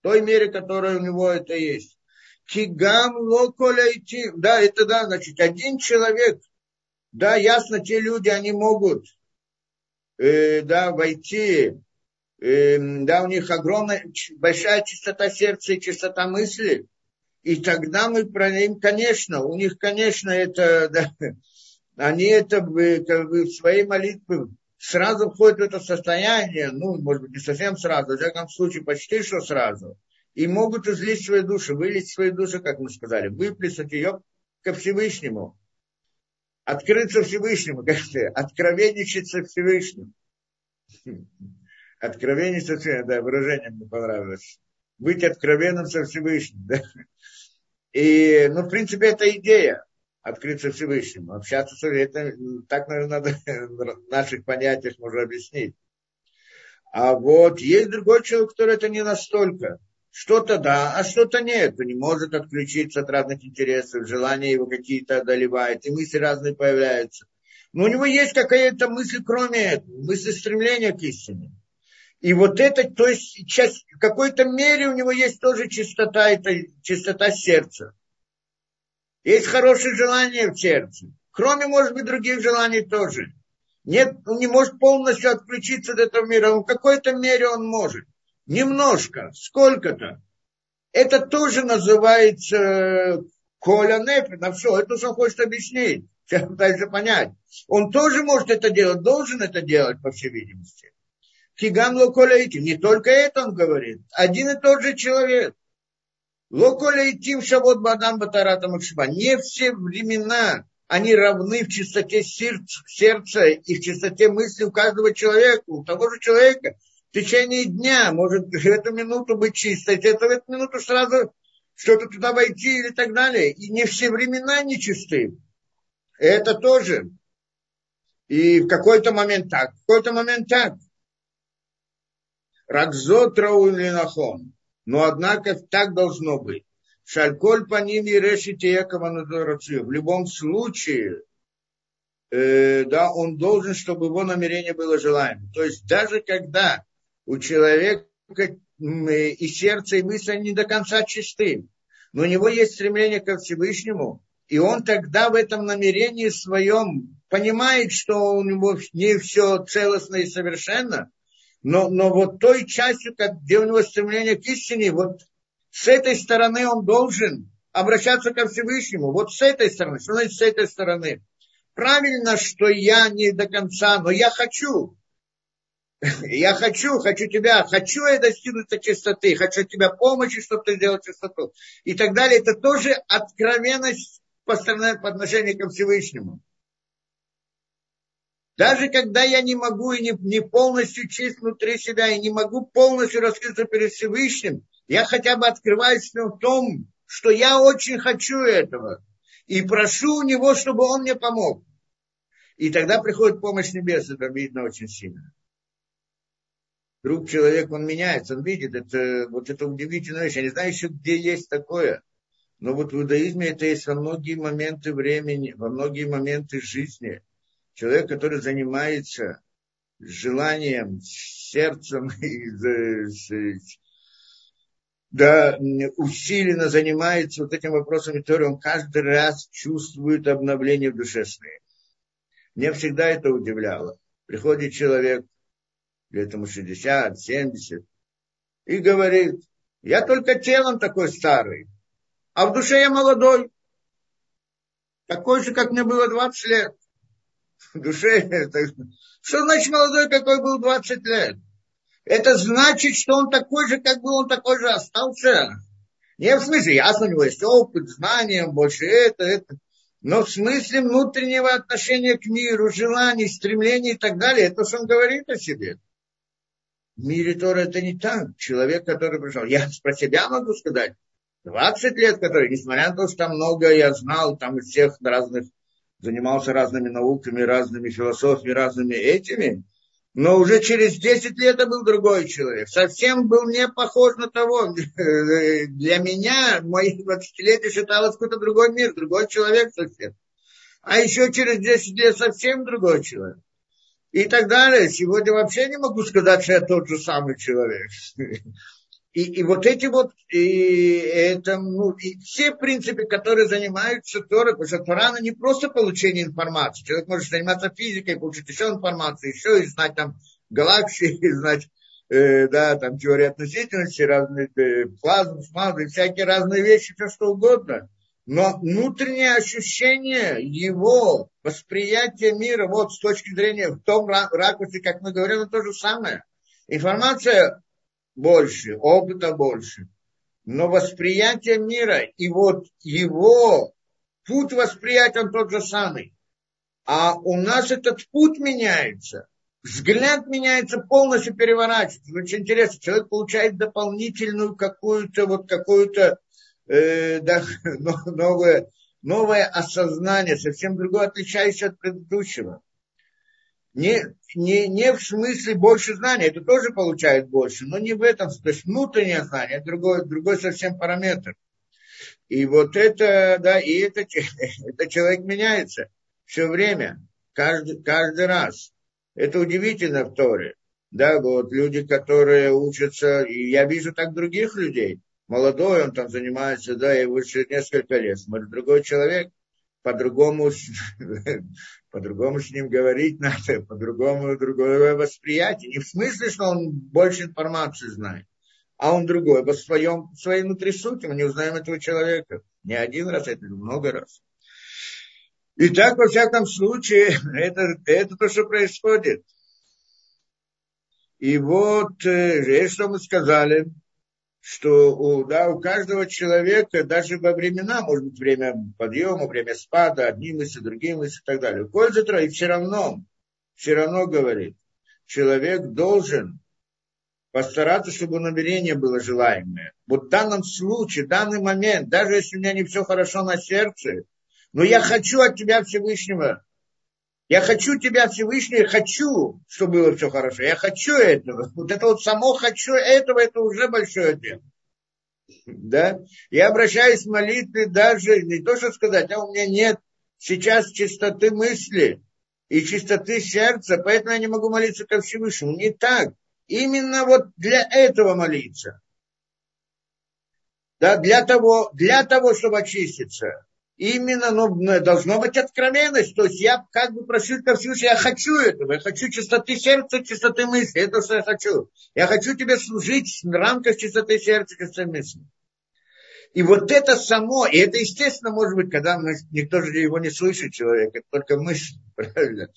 В той мере, которая у него это есть. Кигам локоля идти. Да, это да, значит, один человек, да, ясно, те люди, они могут, э, да, войти Эм, да, у них огромная, большая чистота сердца и чистота мысли, и тогда мы про них, конечно, у них, конечно, это, да, они это как бы, в своей молитве сразу входят в это состояние, ну, может быть, не совсем сразу, в всяком случае, почти что сразу, и могут излить свои души, вылить свои души, как мы сказали, выплеснуть ее ко Всевышнему, открыться Всевышнему, как то откровенничаться Всевышнему. Откровение со Всевышним, да, выражение мне понравилось. Быть откровенным со Всевышним, да. И, ну, в принципе, это идея открыться Всевышнему. Общаться с это так, наверное, надо в наших понятиях можно объяснить. А вот есть другой человек, который это не настолько. Что-то да, а что-то нет. Он не может отключиться от разных интересов, желания его какие-то одолевают, и мысли разные появляются. Но у него есть какая-то мысль, кроме этого, мысль стремления к истине. И вот это, то есть часть, в какой-то мере у него есть тоже чистота, это чистота сердца. Есть хорошее желание в сердце. Кроме, может быть, других желаний тоже. Нет, он не может полностью отключиться от этого мира. Но в какой-то мере он может. Немножко, сколько-то. Это тоже называется э, коля нефи, на все. Это что хочет объяснить. Сейчас пытаюсь понять. Он тоже может это делать, должен это делать, по всей видимости. Кигам локолейтим. Не только это он говорит. Один и тот же человек. Локолейтим шавот бадам батарата макшиба. Не все времена они равны в чистоте сердца, сердца и в чистоте мысли у каждого человека, у того же человека. В течение дня может в эту минуту быть чисто, это в эту минуту сразу что-то туда войти или так далее. И не все времена нечисты. Это тоже. И в какой-то момент так, в какой-то момент так. Ракзот Раулинахон. Но однако так должно быть. Шальколь по ним и решите Якова В любом случае, э, да, он должен, чтобы его намерение было желаемым. То есть даже когда у человека и сердце, и мысль не до конца чисты, но у него есть стремление к Всевышнему, и он тогда в этом намерении своем понимает, что у него не все целостно и совершенно, но, но вот той частью, где у него стремление к истине, вот с этой стороны он должен обращаться ко Всевышнему. Вот с этой стороны, что значит с этой стороны? Правильно, что я не до конца, но я хочу. Я хочу, хочу тебя, хочу я достигнуть чистоты, хочу тебя помощи, чтобы ты сделал чистоту. И так далее. Это тоже откровенность по, стороне, по отношению к Всевышнему. Даже когда я не могу и не, не полностью чист внутри себя, и не могу полностью раскрыться перед Всевышним, я хотя бы открываюсь в том, что я очень хочу этого. И прошу у него, чтобы он мне помог. И тогда приходит помощь небес, это видно очень сильно. Друг человек, он меняется, он видит, это, вот это удивительная вещь. Я не знаю еще, где есть такое. Но вот в иудаизме это есть во многие моменты времени, во многие моменты жизни человек, который занимается желанием, сердцем, да, усиленно занимается вот этим вопросом Торы, он каждый раз чувствует обновление в душе своей. Мне всегда это удивляло. Приходит человек, летому 60, 70, и говорит, я только телом такой старый, а в душе я молодой. Такой же, как мне было 20 лет. В душе, что значит молодой, какой был 20 лет? Это значит, что он такой же, как был, он такой же остался. Не в смысле, ясно, у него есть опыт, знания, больше это, это. Но в смысле внутреннего отношения к миру, желаний, стремлений и так далее, это что он говорит о себе. В мире Тора это не так. Человек, который пришел, я про себя могу сказать, 20 лет, который, несмотря на то, что там много я знал, там из всех разных, занимался разными науками, разными философиями, разными этими, но уже через 10 лет это был другой человек. Совсем был не похож на того. Для меня, мои 20-летия считалось какой-то другой мир, другой человек совсем. А еще через 10 лет совсем другой человек. И так далее. Сегодня вообще не могу сказать, что я тот же самый человек. И, и вот эти вот, и это, ну, и все принципы, которые занимаются Торой, потому что Тора, не просто получение информации. Человек может заниматься физикой, получить еще информацию, еще и знать там галактики, и знать, э, да, там теории относительности, разные э, плазмы, смазы, всякие разные вещи, все что угодно. Но внутреннее ощущение его восприятия мира, вот с точки зрения в том ракурсе, как мы говорили, то же самое. Информация больше, опыта больше. Но восприятие мира и вот его путь восприятия он тот же самый. А у нас этот путь меняется. Взгляд меняется, полностью переворачивается. Очень интересно. Человек получает дополнительную какую-то вот какую-то э, да, новое, новое осознание, совсем другое, отличающее от предыдущего не, не, не в смысле больше знания, это тоже получает больше, но не в этом, то есть внутреннее знание, другой, другой совсем параметр. И вот это, да, и это, это человек меняется все время, каждый, каждый раз. Это удивительно в Торе. Да, вот люди, которые учатся, и я вижу так других людей. Молодой, он там занимается, да, и выше несколько лет. Смотрит, другой человек, по-другому по-другому с ним говорить надо, по-другому другое восприятие. Не в смысле, что он больше информации знает, а он другой. По своем, своей внутри сути мы не узнаем этого человека. Не один раз, это много раз. И так, во всяком случае, это, это то, что происходит. И вот, э, что мы сказали, что у, да, у каждого человека, даже во времена, может быть, время подъема, время спада, одни мысли, другие мысли и так далее. Коль и все равно, все равно говорит, человек должен постараться, чтобы намерение было желаемое. Вот в данном случае, в данный момент, даже если у меня не все хорошо на сердце, но я хочу от тебя Всевышнего, я хочу тебя Всевышний, хочу, чтобы было все хорошо. Я хочу этого. Вот это вот само хочу этого, это уже большое дело. Да? Я обращаюсь в молитве даже, не то что сказать, а у меня нет сейчас чистоты мысли и чистоты сердца, поэтому я не могу молиться ко Всевышнему. Не так. Именно вот для этого молиться. Да, для того, для того, чтобы очиститься именно ну, должно быть откровенность. То есть я как бы прошу ко Всевышнему, я хочу этого, я хочу чистоты сердца, чистоты мысли. Это что я хочу. Я хочу тебе служить в рамках чистоты сердца, чистоты мысли. И вот это само, и это естественно может быть, когда мы, никто же его не слышит человек, это только мысль, правильно?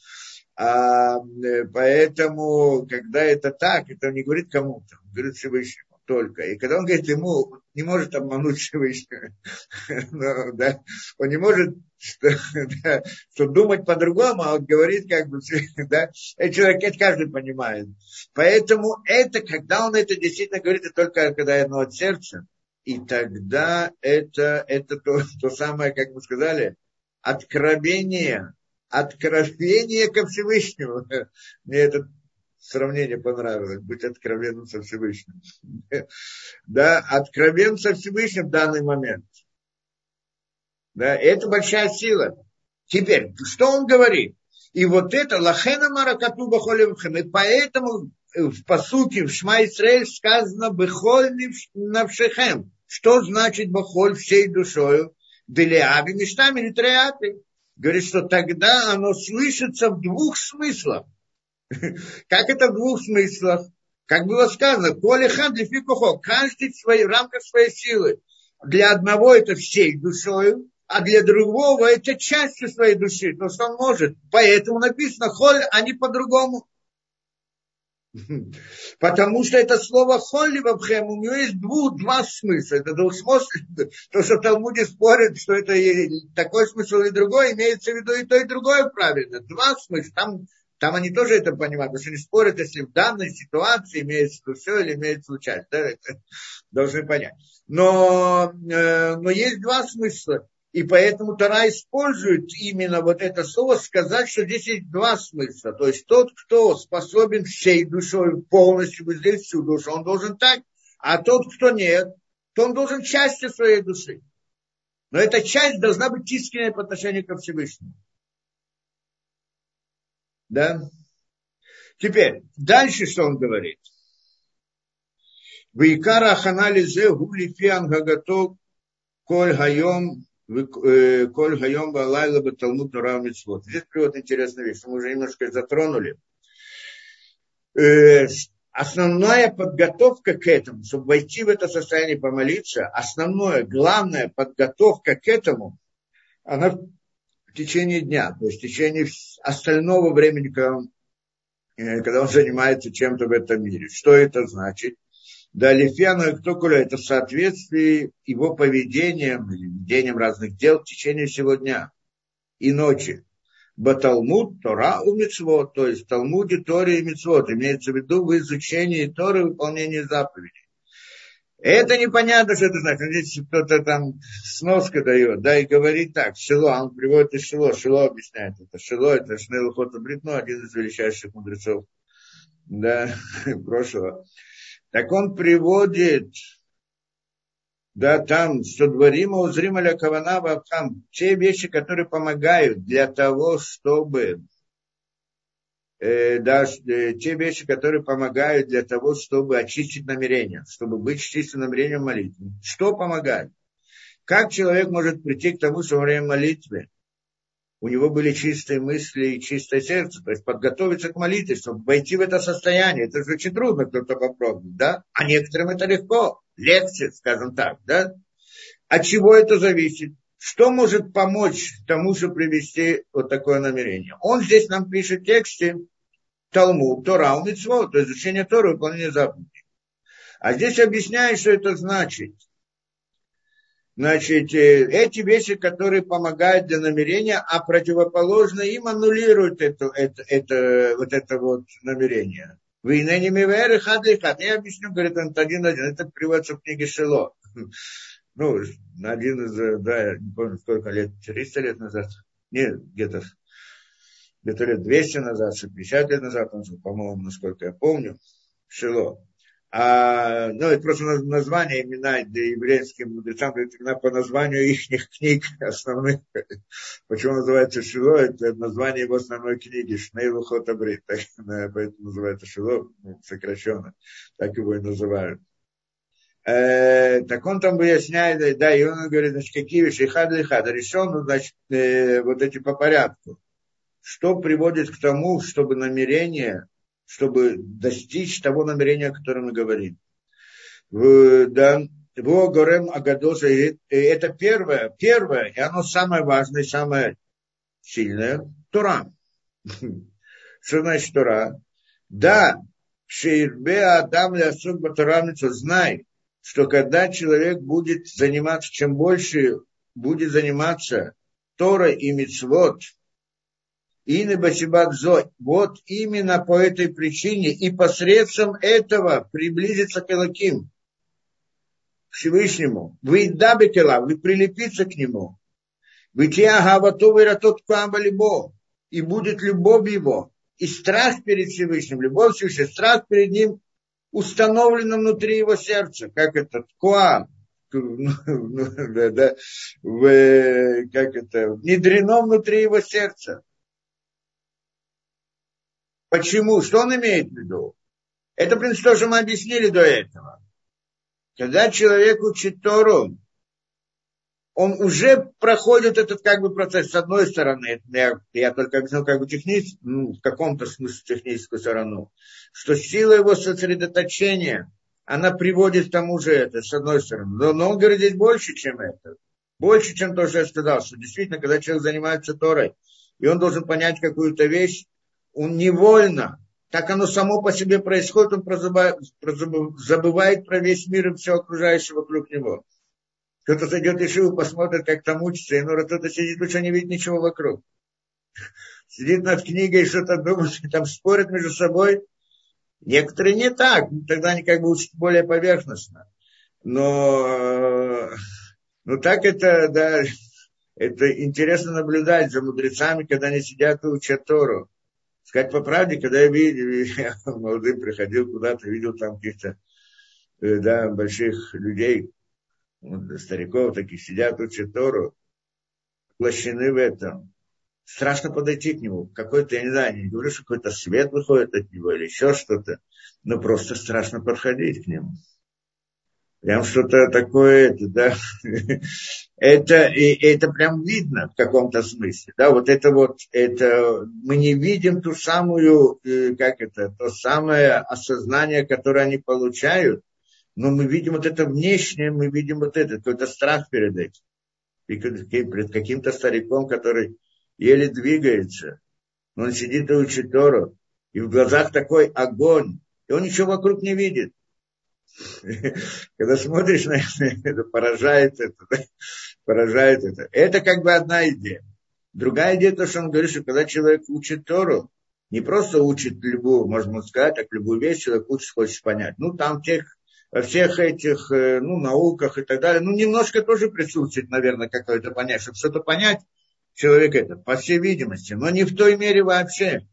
А, э, поэтому, когда это так, это не говорит кому-то, говорит Всевышнему только. И когда он говорит ему, не может обмануть Всевышнего. да, он не может что, да, что думать по-другому, а он говорит как бы, да, этот человек, это каждый понимает. Поэтому это, когда он это действительно говорит, это только когда оно от сердца, и тогда это, это то, то самое, как мы сказали, откровение, откровение ко Всевышнему. Мне это сравнение понравилось, быть откровенным со Всевышним. Да, откровен со Всевышним в данный момент. Да, это большая сила. Теперь, что он говорит? И вот это лахена маракату бахолевхем. И поэтому в посуке в Шма Исраэль сказано бахоль навшехем. Что значит бахоль всей душою? Делиаби мечтами литреаты. Говорит, что тогда оно слышится в двух смыслах. Как это в двух смыслах? Как было сказано, коли хан для фикухо, каждый в, своей, рамках своей силы. Для одного это всей душою, а для другого это частью своей души, то, что он может. Поэтому написано холь, а не по-другому. Потому что это слово холли в Абхем, у него есть двух, два смысла. Это двусмысленно. То, что Талмуде спорят, что это такой смысл и другой, имеется в виду и то, и другое правильно. Два смысла. Там, там они тоже это понимают, потому что они спорят, если в данной ситуации имеется виду все или имеется часть. Да, должны понять. Но, э, но есть два смысла. И поэтому Тара использует именно вот это слово, сказать, что здесь есть два смысла. То есть тот, кто способен всей душой полностью выделить всю душу, он должен так. А тот, кто нет, то он должен частью своей души. Но эта часть должна быть искренняя по отношению ко Всевышнему. Да? Теперь, дальше что он говорит? Вейкара ханализе гули фиан гагато коль хайом Э, Коль Хайом Балайла бы Талмуд Нура Митцвот. Здесь привод интересная вещь, мы уже немножко затронули. Э, основная подготовка к этому, чтобы войти в это состояние помолиться, основная, главная подготовка к этому, она в течение дня, то есть в течение остального времени, когда он, э, когда он занимается чем-то в этом мире. Что это значит? Да, Лифьяна Ктокуля это в соответствии его поведением или ведением разных дел в течение всего дня и ночи. Баталмуд, Тора у то есть в Талмуде, Торе и Мицвод, имеется в виду в изучении Торы и выполнении заповедей. Это непонятно, что это значит. Здесь кто-то там сноска дает, да, и говорит так, Шило, он приводит из Шило, Шило объясняет это. Шило, это Шнейл Бритно, один из величайших мудрецов, да, прошлого. Так он приводит, да, там, что дворима узрима ля кавана вабхам, те вещи, которые помогают для того, чтобы да, э, те вещи, которые помогают для того, чтобы очистить намерение, чтобы быть чистым намерением молитвы. Что помогает? Как человек может прийти к тому, что во время молитвы у него были чистые мысли и чистое сердце, то есть подготовиться к молитве, чтобы войти в это состояние. Это же очень трудно кто-то попробует, да? А некоторым это легко, легче, скажем так, да? От чего это зависит? Что может помочь тому, чтобы привести вот такое намерение? Он здесь нам пишет в тексте Талмуд, Тора, Умитсво, то изучение Торы, выполнение заповедей. А здесь объясняет, что это значит – Значит, э, эти вещи, которые помогают для намерения, а противоположно им аннулируют это, это, это, вот это вот намерение. Вы не. Я объясню, говорит он один один. Это приводится в книге Шило. Ну, один из, да, не помню, сколько лет, 300 лет назад. Нет, где-то где-то лет 200 назад, 50 лет назад, по-моему, насколько я помню, Шило. А, ну, это просто название, имена для еврейским мудрецам, это по названию их книг основных. Почему называется Шило? Это название его основной книги, Шнейлу Хотабрит. Так, поэтому называется Шило, ну, сокращенно. Так его и называют. Э, так он там выясняет, да, и он говорит, значит, какие вещи, хад или хад, решен, ну, значит, э, вот эти по порядку. Что приводит к тому, чтобы намерение чтобы достичь того намерения, о котором мы говорим. Да, во горем агадоса, это первое, первое, и оно самое важное, самое сильное, Тура. Что значит Тура? Да, Шейрбе Адам Лясук Батарамицу, знай, что когда человек будет заниматься, чем больше будет заниматься Тора и Мицвод, Ины Басибакзо. Вот именно по этой причине и посредством этого приблизиться к Элаким, Всевышнему. Вы дабитела, вы прилепиться к нему. Вы тот камбалибо. И будет любовь его. И страх перед Всевышним, любовь Всевышнего, страх перед ним установлена внутри его сердца, как это ткуа, да, да, в, как это, внедрено внутри его сердца. Почему? Что он имеет в виду? Это, в принципе, то, что мы объяснили до этого. Когда человек учит Тору, он уже проходит этот как бы процесс с одной стороны, я, я только объяснил как бы технически, ну, в каком-то смысле техническую сторону, что сила его сосредоточения, она приводит к тому же это, с одной стороны. Но, но он говорит здесь больше, чем это. Больше, чем то, что я сказал, что действительно, когда человек занимается Торой, и он должен понять какую-то вещь, он невольно, так оно само по себе происходит, он прозабывает, забывает про весь мир и все окружающее вокруг него. Кто-то зайдет в Ишиву, посмотрит, как там учится, и ну, кто-то сидит, лучше не видит ничего вокруг. Сидит над книгой, что-то думает, там спорят между собой. Некоторые не так, тогда они как бы учат более поверхностно. Но, ну так это, да, это интересно наблюдать за мудрецами, когда они сидят и учат Тору. Сказать по правде, когда я видел, молодым приходил куда-то, видел там каких-то э, да, больших людей, стариков таких сидят, учат Тору, воплощены в этом. Страшно подойти к нему. Какой-то, я не знаю, не говорю, что какой-то свет выходит от него или еще что-то, но просто страшно подходить к нему. Прям что-то такое, это, да, это, и, это прям видно в каком-то смысле, да, вот это вот, это, мы не видим ту самую, э, как это, то самое осознание, которое они получают, но мы видим вот это внешнее, мы видим вот это, какой-то страх перед этим. И перед каким-то стариком, который еле двигается, но он сидит и учит Тору, и в глазах такой огонь, и он ничего вокруг не видит. Когда смотришь на это, поражает это, поражает это. Это как бы одна идея. Другая идея, то, что он говорит, что когда человек учит Тору, не просто учит любую, можно сказать, так любую вещь человек учит, хочет понять. Ну, там тех во всех этих э, ну, науках и так далее, ну, немножко тоже присутствует, наверное, какое-то понять. Чтобы что-то понять, человек это, по всей видимости, но не в той мере вообще.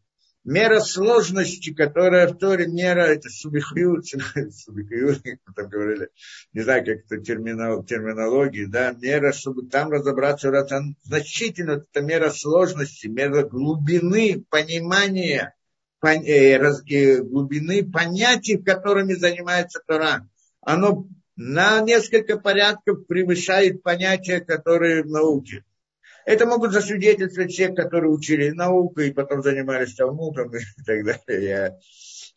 Мера сложности, которая в Торе, мера, это субихют, субихют, там говорили, не знаю, как это терминал, терминологии, да, мера, чтобы там разобраться, значительно, это мера сложности, мера глубины понимания, э, глубины понятий, которыми занимается Тора оно на несколько порядков превышает понятия, которые в науке. Это могут засвидетельствовать все, которые учили науку и потом занимались Талмудом и так далее.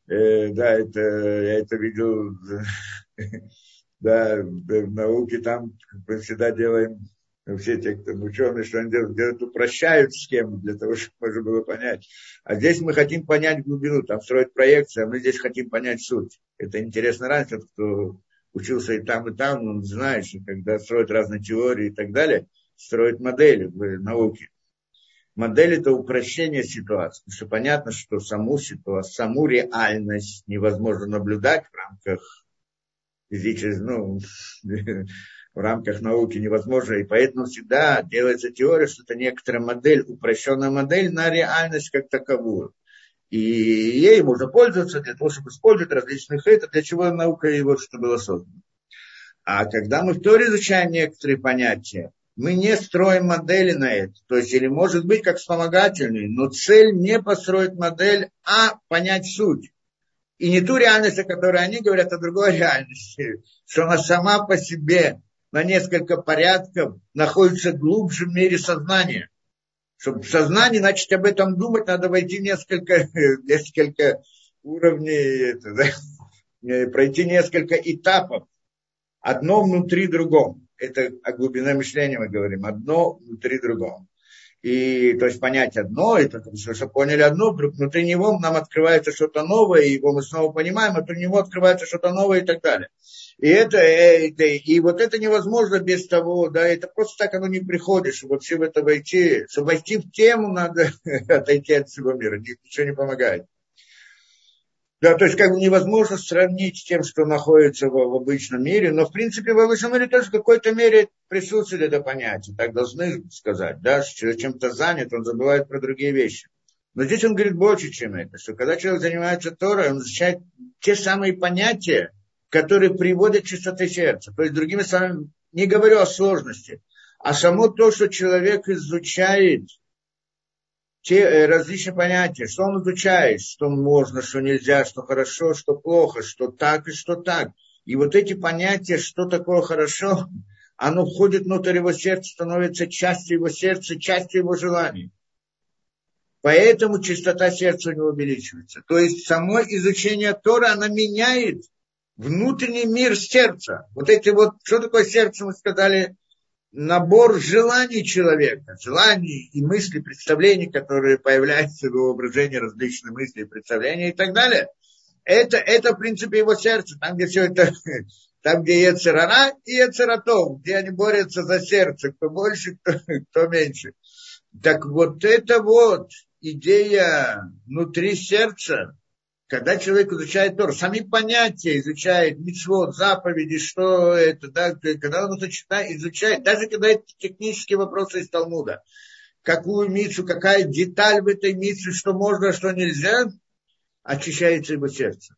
Я, э, да, это, я это видел да, в науке, там мы всегда делаем, все те, кто ученые, что они делают, делают, упрощают схему для того, чтобы можно было понять. А здесь мы хотим понять глубину, там строить проекции, а мы здесь хотим понять суть. Это интересно раньше, кто учился и там, и там, он знает, что когда строят разные теории и так далее, строят модели в науке. Модель – это упрощение ситуации. Потому что понятно, что саму ситуацию, саму реальность невозможно наблюдать в рамках физической, ну, в рамках науки невозможно. И поэтому всегда делается теория, что это некоторая модель, упрощенная модель на реальность как таковую. И ей можно пользоваться для того, чтобы использовать различных это, для чего наука и вот что было создано. А когда мы в Торе изучаем некоторые понятия, мы не строим модели на это. То есть, или может быть как вспомогательный, но цель не построить модель, а понять суть. И не ту реальность, о которой они говорят, а другой реальности. Что она сама по себе на несколько порядков находится глубже в мире сознания чтобы в сознании начать об этом думать, надо войти несколько, несколько уровней, это, да, пройти несколько этапов. Одно внутри другом. Это о глубине мышления мы говорим. Одно внутри другом. И, то есть понять одно, и только что поняли одно, вдруг внутри него нам открывается что-то новое, и его мы снова понимаем, а внутри него открывается что-то новое и так далее. И это, это, и вот это невозможно без того, да, это просто так оно не приходит, чтобы вообще в это войти. Чтобы войти в тему, надо отойти от всего мира, ничего не помогает. Да, то есть как бы невозможно сравнить с тем, что находится в, в обычном мире, но в принципе в обычном мире тоже в какой-то мере присутствует это понятие, так должны сказать, да, что чем-то занят, он забывает про другие вещи. Но здесь он говорит больше, чем это, что когда человек занимается Торой, он изучает те самые понятия, которые приводят к чистоте сердца. То есть, другими словами, не говорю о сложности, а само то, что человек изучает те э, различные понятия, что он изучает, что можно, что нельзя, что хорошо, что плохо, что так и что так. И вот эти понятия, что такое хорошо, оно входит внутрь его сердца, становится частью его сердца, частью его желаний. Поэтому чистота сердца у него увеличивается. То есть само изучение Тора, оно меняет внутренний мир сердца. Вот эти вот, что такое сердце, мы сказали, набор желаний человека, желаний и мыслей, представлений, которые появляются в его воображении, различные мысли, представления и так далее. Это, это, в принципе, его сердце, там, где все это, там, где Ецерара и Ецератов, где они борются за сердце, кто больше, кто, кто меньше. Так вот это вот идея внутри сердца, когда человек изучает Тор, сами понятия изучает, митцвот, заповеди, что это, да, когда он это читает, изучает, даже когда это технические вопросы из Талмуда, какую мицу, какая деталь в этой мице, что можно, что нельзя, очищается его сердце.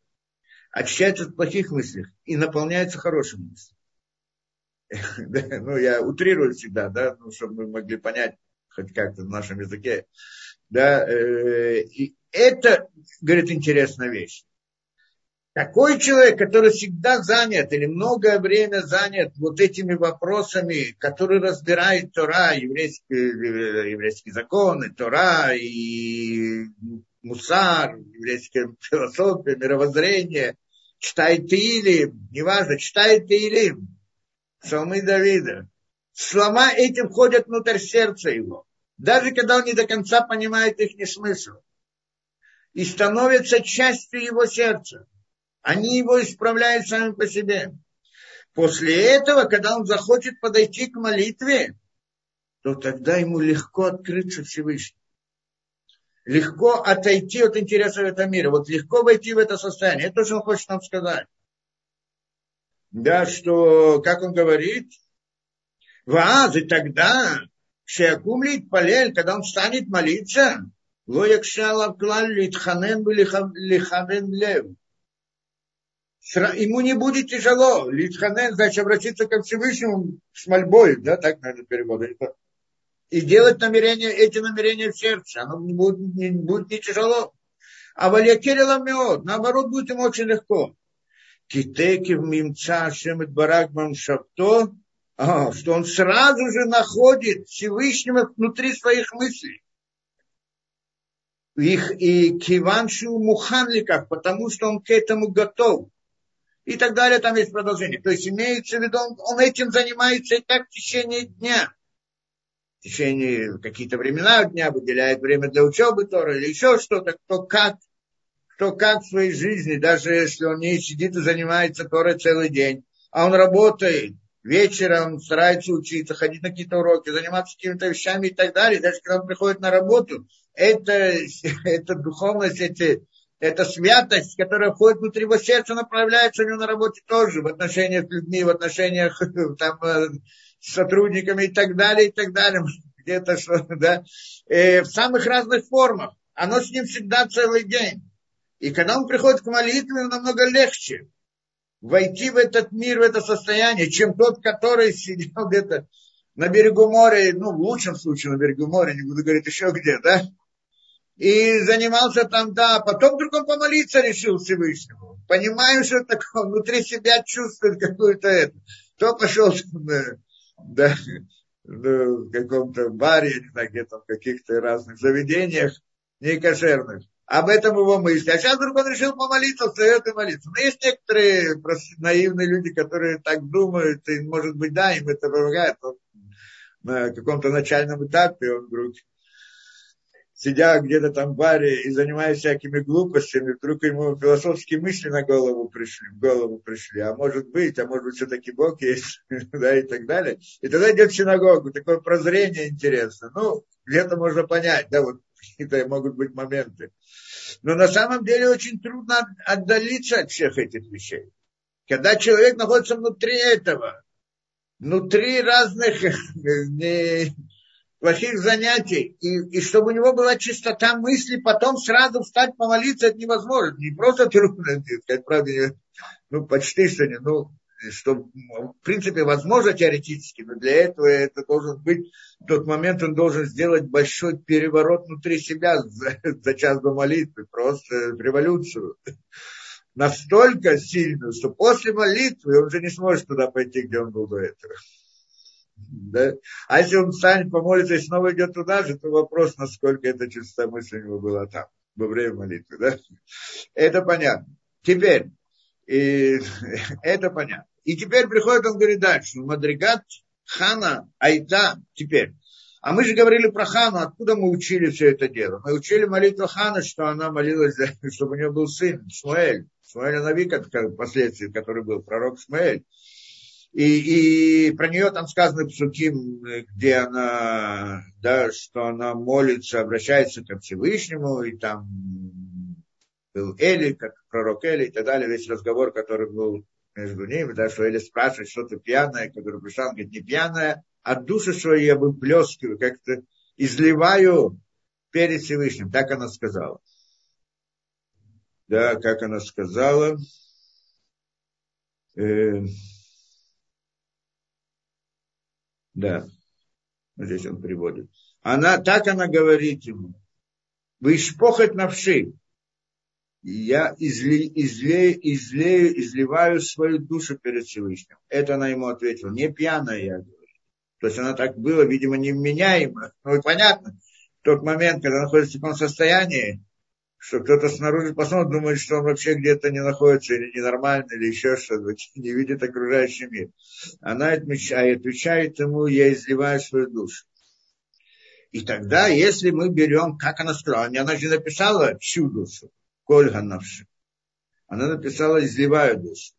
Очищается от плохих мыслей и наполняется хорошими мыслями. ну, я утрирую всегда, да, ну, чтобы мы могли понять хоть как-то в нашем языке. Да, э, и это, говорит, интересная вещь. Такой человек, который всегда занят или многое время занят вот этими вопросами, который разбирает Тора, еврейские, еврейские законы, Тора и мусар, еврейская философия, мировоззрение, читает Таилим, неважно, читает Таилим, псалмы Давида. Слова эти входят внутрь сердца его. Даже когда он не до конца понимает их смысл и становятся частью его сердца. Они его исправляют сами по себе. После этого, когда он захочет подойти к молитве, то тогда ему легко открыться Всевышнему. Легко отойти от интересов этого мира. Вот легко войти в это состояние. Это то, что он хочет нам сказать. Да, что, как он говорит, Вааз, и тогда, Шеякумлит Палель, когда он станет молиться, Ему не будет тяжело. Литханен, значит, обратиться ко Всевышнему с мольбой, да, так, наверное, перевод. И делать намерения, эти намерения в сердце. Оно не будет, не, будет не тяжело. А валякерила мед, наоборот, будет ему очень легко. Китеки в мимца шемет барагмам шапто, а, что он сразу же находит Всевышнего внутри своих мыслей их и киваншу муханликах, потому что он к этому готов. И так далее, там есть продолжение. То есть имеется в виду, он, он этим занимается и так в течение дня. В течение какие-то времена дня выделяет время для учебы Тора или еще что-то, кто как, кто как в своей жизни, даже если он не сидит и занимается Торой целый день, а он работает, вечером старается учиться, ходить на какие-то уроки, заниматься какими-то вещами и так далее. Даже когда он приходит на работу, это, это духовность, эти, это святость, которая входит внутри его сердца, направляется у него на работе тоже, в отношениях с людьми, в отношениях там, э, с сотрудниками и так далее, и так далее. Где-то что, да, э, в самых разных формах. Оно с ним всегда целый день. И когда он приходит к молитве, намного легче войти в этот мир, в это состояние, чем тот, который сидел где-то на берегу моря, ну, в лучшем случае на берегу моря, не буду говорить еще где, да, и занимался там, да, потом вдруг он помолиться решил Всевышнему. Понимаю, что такое, внутри себя чувствует какую-то это. То пошел да, да, в каком-то баре, не знаю, где-то в каких-то разных заведениях некошерных. Об этом его мысли. А сейчас вдруг он решил помолиться, встает и молиться. Но есть некоторые наивные люди, которые так думают, и, может быть, да, им это помогает. Он на каком-то начальном этапе он вдруг сидя где-то там в баре и занимаясь всякими глупостями, вдруг ему философские мысли на голову пришли, в голову пришли, а может быть, а может быть, все-таки Бог есть, да, и так далее. И тогда идет в синагогу, такое прозрение интересно. Ну, где-то можно понять, да, вот какие-то могут быть моменты. Но на самом деле очень трудно отдалиться от всех этих вещей. Когда человек находится внутри этого, внутри разных плохих занятий, и, и чтобы у него была чистота мысли, потом сразу встать помолиться, это невозможно. Не просто трудно, сказать правда, ну, почти что не, ну, что, в принципе, возможно теоретически, но для этого это должен быть, в тот момент он должен сделать большой переворот внутри себя за, за час до молитвы, просто революцию. Настолько сильную, что после молитвы он уже не сможет туда пойти, где он был до этого. Да? А если он встанет, помолится и снова идет туда же, то вопрос, насколько эта чистая мысль у него была там, во время молитвы. Да? Это понятно. Теперь, и, это понятно. И теперь приходит, он говорит дальше. Мадригат Хана Айта теперь. А мы же говорили про Хану, откуда мы учили все это дело? Мы учили молитву Хана, что она молилась, чтобы у нее был сын, Шмуэль. Шмуэль Нави, впоследствии, который был пророк Шмуэль. И, и про нее там сказано псуким, где она, да, что она молится, обращается ко Всевышнему, и там был Эли, как пророк Эли и так далее, весь разговор, который был между ними, да, что Эли спрашивает, что ты пьяная, который пришел, говорит, не пьяная, от души своей я выплескиваю, как-то изливаю перед Всевышним, так она сказала. Да, как она сказала. Э, Да. Здесь он приводит. Она, так она говорит ему. Вы шпохать навши. Я изли, излею, излею, изливаю свою душу перед Всевышним. Это она ему ответила. Не пьяная я говорю. То есть она так была, видимо, невменяема. Ну и понятно, в тот момент, когда находится в таком состоянии, что кто-то снаружи посмотрит, думает, что он вообще где-то не находится, или ненормально, или еще что-то, не видит окружающий мир. Она отвечает, отвечает ему, я изливаю свою душу. И тогда, если мы берем, как она сказала, она же написала всю душу, Кольга навши. Она написала, изливаю душу.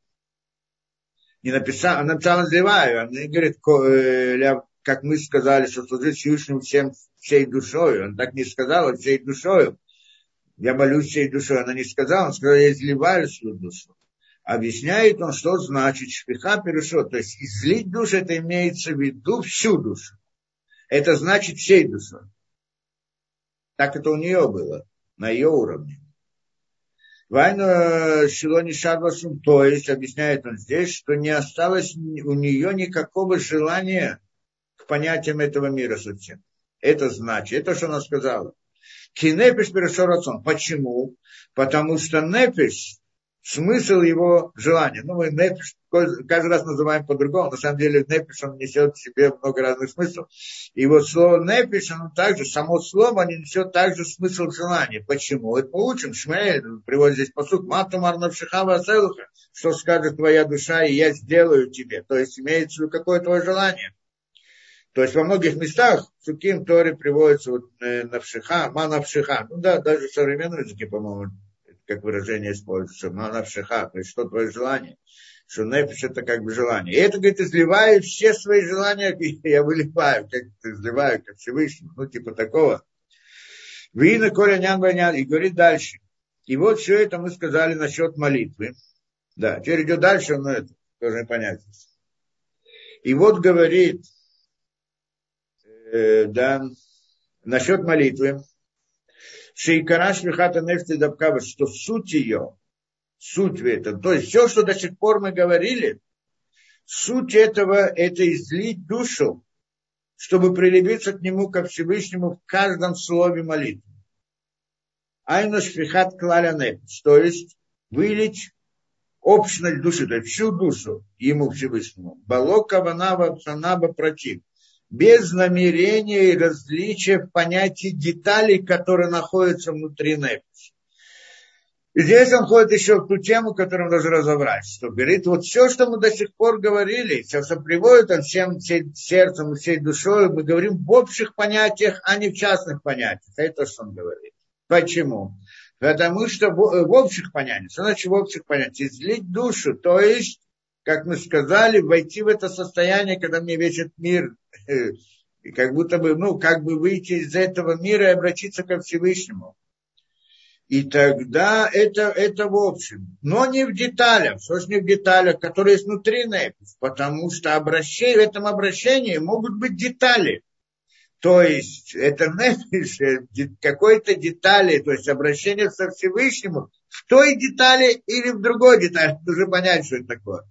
Не написала, она написала, изливаю. Она говорит, э, как мы сказали, что служить Всевышнему всем, всей душой. Он так не сказал, всей душой я молюсь всей душой. Она не сказала, она сказала, я изливаю свою душу. Объясняет он, что значит шпиха перешо. То есть излить душу, это имеется в виду всю душу. Это значит всей душой. Так это у нее было, на ее уровне. Вайна Шилони Шарбасум, то есть, объясняет он здесь, что не осталось у нее никакого желания к понятиям этого мира совсем. Это значит, это что она сказала. Кинепиш перешорацон. Почему? Потому что непиш, смысл его желания. Ну, мы непиш каждый раз называем по-другому. На самом деле непиш, он несет в себе много разных смыслов. И вот слово непиш, оно также, само слово, оно несет также смысл желания. Почему? Это мы учим. Шмель приводит здесь посуд. Мату марнавшихава аселуха. Что скажет твоя душа, и я сделаю тебе. То есть имеется в виду какое твое желание. То есть во многих местах Суким Торе приводится вот э, навшиха, манавшиха. Ну да, даже в современном языке, по-моему, как выражение используется, манавшиха, то есть что твое желание. Что нефиш это как бы желание. И это, говорит, изливаю все свои желания, я выливаю, как изливаю, как Всевышний, ну типа такого. Вина Коля Нян Банян, и говорит дальше. И вот все это мы сказали насчет молитвы. Да, теперь идет дальше, но это тоже непонятно. И вот говорит, э, да, насчет молитвы, Шейкара Швихата Нефти Дабкава, что суть ее, суть это, то есть все, что до сих пор мы говорили, суть этого – это излить душу, чтобы прилепиться к нему, ко Всевышнему, в каждом слове молитвы. Айна шфихат клаля то есть вылить общность души, то есть всю душу ему Всевышнему. Балока ванаба псанаба против без намерения и различия в понятии деталей, которые находятся внутри нефиша. И здесь он ходит еще в ту тему, которую нужно разобрать, что говорит, вот все, что мы до сих пор говорили, сейчас он приводит он всем, всем сердцем и всей душой, мы говорим в общих понятиях, а не в частных понятиях. Это что он говорит. Почему? Потому что в общих понятиях, что значит в общих понятиях? Излить душу, то есть как мы сказали, войти в это состояние, когда мне весь мир, и как будто бы, ну, как бы выйти из этого мира и обратиться ко Всевышнему. И тогда это, это в общем. Но не в деталях. Что ж не в деталях, которые есть внутри Непис. Потому что обращение, в этом обращении могут быть детали. То есть это Непис, какой-то детали, то есть обращение со Всевышнему в той детали или в другой детали. Нужно понять, что это такое.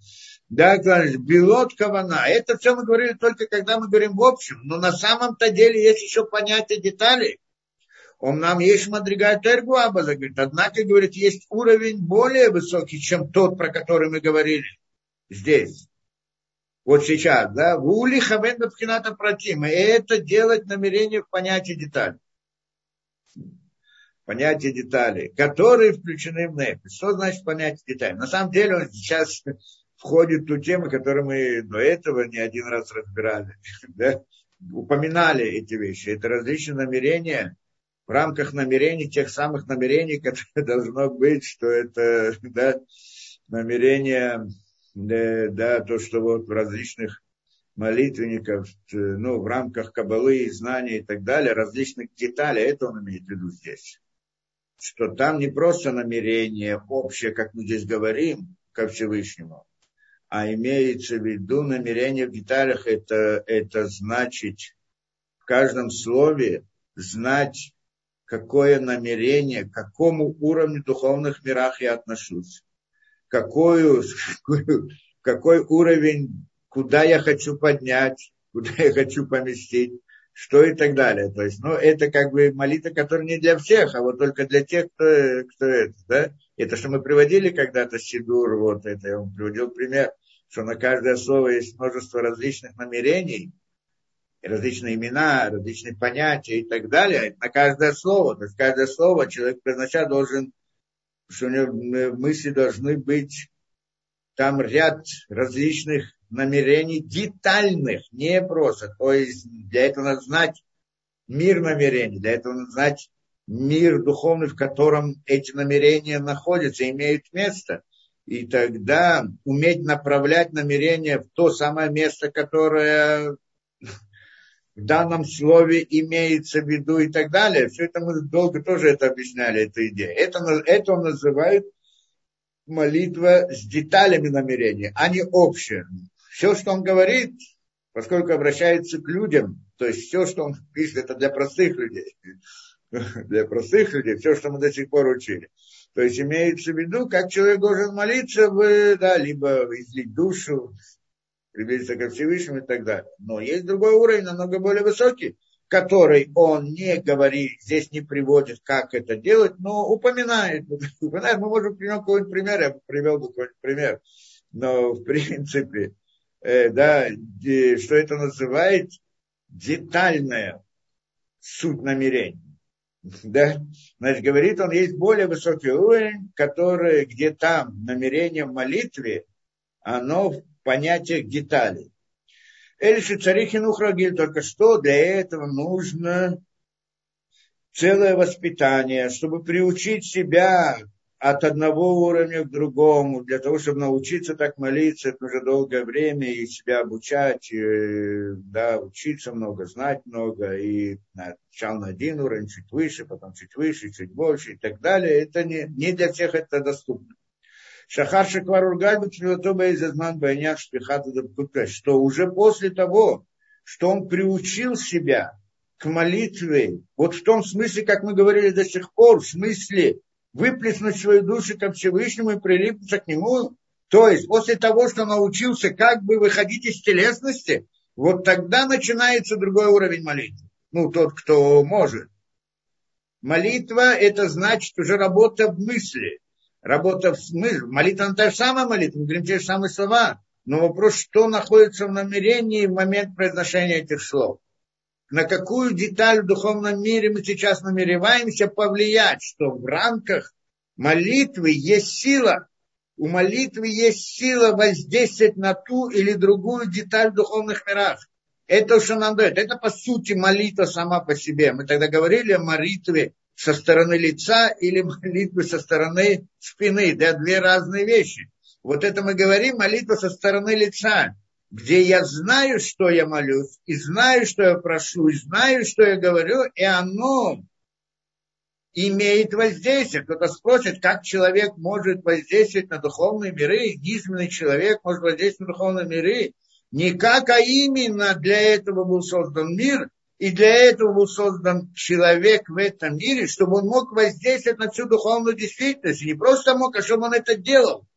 Да, белот кавана. Это все мы говорили только когда мы говорим в общем. Но на самом-то деле есть еще понятие деталей. Он нам есть Мадригай Тергуабаза, говорит, однако, говорит, есть уровень более высокий, чем тот, про который мы говорили здесь. Вот сейчас, да, в ули хавен бабхината протим. И это делать намерение в понятии деталей. Понятие деталей, которые включены в нефис. Что значит понятие деталей? На самом деле он сейчас входит в ту тему, которую мы до этого не один раз разбирали. Да? Упоминали эти вещи. Это различные намерения, в рамках намерений, тех самых намерений, которые должно быть, что это да, намерение, да, то, что вот в различных молитвенников, ну, в рамках кабалы, знаний и так далее, различных деталей, это он имеет в виду здесь. Что там не просто намерение общее, как мы здесь говорим, ко Всевышнему, а имеется в виду намерение в деталях, это, это значит в каждом слове знать какое намерение, к какому уровню духовных мирах я отношусь, какую, какой уровень, куда я хочу поднять, куда я хочу поместить, что и так далее. То есть, ну, это как бы молитва, которая не для всех, а вот только для тех, кто, кто это, да. Это, что мы приводили когда-то Сидур, вот это я вам приводил пример, что на каждое слово есть множество различных намерений, различные имена, различные понятия и так далее, на каждое слово. То есть каждое слово человек произнося должен, что у него мысли должны быть там ряд различных намерений детальных, не просто. То есть для этого надо знать мир намерений, для этого надо знать мир духовный, в котором эти намерения находятся, имеют место. И тогда уметь направлять намерения в то самое место, которое в данном слове имеется в виду и так далее. Все это мы долго тоже это объясняли, эту идею. Это, это он называет молитва с деталями намерения, а не общее. Все, что он говорит, поскольку обращается к людям, то есть все, что он пишет, это для простых людей. Для простых людей, все, что мы до сих пор учили. То есть имеется в виду, как человек должен молиться, в, да, либо излить душу, приблизиться ко Всевышнему и так далее. Но есть другой уровень, намного более высокий, который он не говорит, здесь не приводит, как это делать, но упоминает. упоминает. Мы можем привести какой-нибудь пример, я привел бы какой-нибудь пример. Но в принципе, э, да, что это называет детальная суть намерений. Да? Значит, говорит он, есть более высокий уровень, который, где там намерение в молитве, оно понятиях деталей. Эльши Царихин Ухрагиль, только что для этого нужно целое воспитание, чтобы приучить себя от одного уровня к другому, для того, чтобы научиться так молиться, это нужно долгое время, и себя обучать, и, да, учиться много, знать много, и сначала на один уровень, чуть выше, потом чуть выше, чуть больше и так далее. Это не, не для всех это доступно. Шахар Шаквар Ургальбу Тфилатоба Изазман Байняк Шпихата что уже после того, что он приучил себя к молитве, вот в том смысле, как мы говорили до сих пор, в смысле выплеснуть свою душу ко Всевышнему и прилипнуться к нему, то есть после того, что научился как бы выходить из телесности, вот тогда начинается другой уровень молитвы. Ну, тот, кто может. Молитва – это значит уже работа в мысли работа в смысле, молитва она та же самая молитва, мы говорим те же самые слова, но вопрос, что находится в намерении в момент произношения этих слов. На какую деталь в духовном мире мы сейчас намереваемся повлиять, что в рамках молитвы есть сила, у молитвы есть сила воздействовать на ту или другую деталь в духовных мирах. Это что нам дает. Это по сути молитва сама по себе. Мы тогда говорили о молитве со стороны лица или молитвы со стороны спины. Да, две разные вещи. Вот это мы говорим, молитва со стороны лица, где я знаю, что я молюсь, и знаю, что я прошу, и знаю, что я говорю, и оно имеет воздействие. Кто-то спросит, как человек может воздействовать на духовные миры, низменный человек может воздействовать на духовные миры. Не как, а именно для этого был создан мир, и для этого был создан человек в этом мире, чтобы он мог воздействовать на всю духовную действительность. И не просто мог, а чтобы он это делал.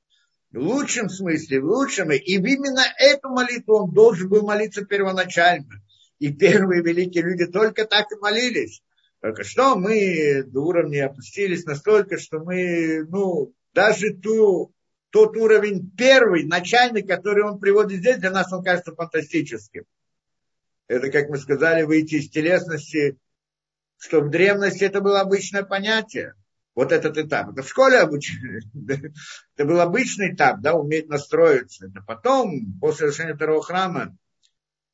В лучшем смысле, в лучшем. И именно эту молитву он должен был молиться первоначально. И первые великие люди только так и молились. Только что мы до уровня опустились настолько, что мы, ну, даже ту, тот уровень первый, начальный, который он приводит здесь, для нас он кажется фантастическим. Это, как мы сказали, выйти из телесности, что в древности это было обычное понятие. Вот этот этап. Это в школе обучили. Это был обычный этап, да, уметь настроиться. Это потом, после завершения второго храма,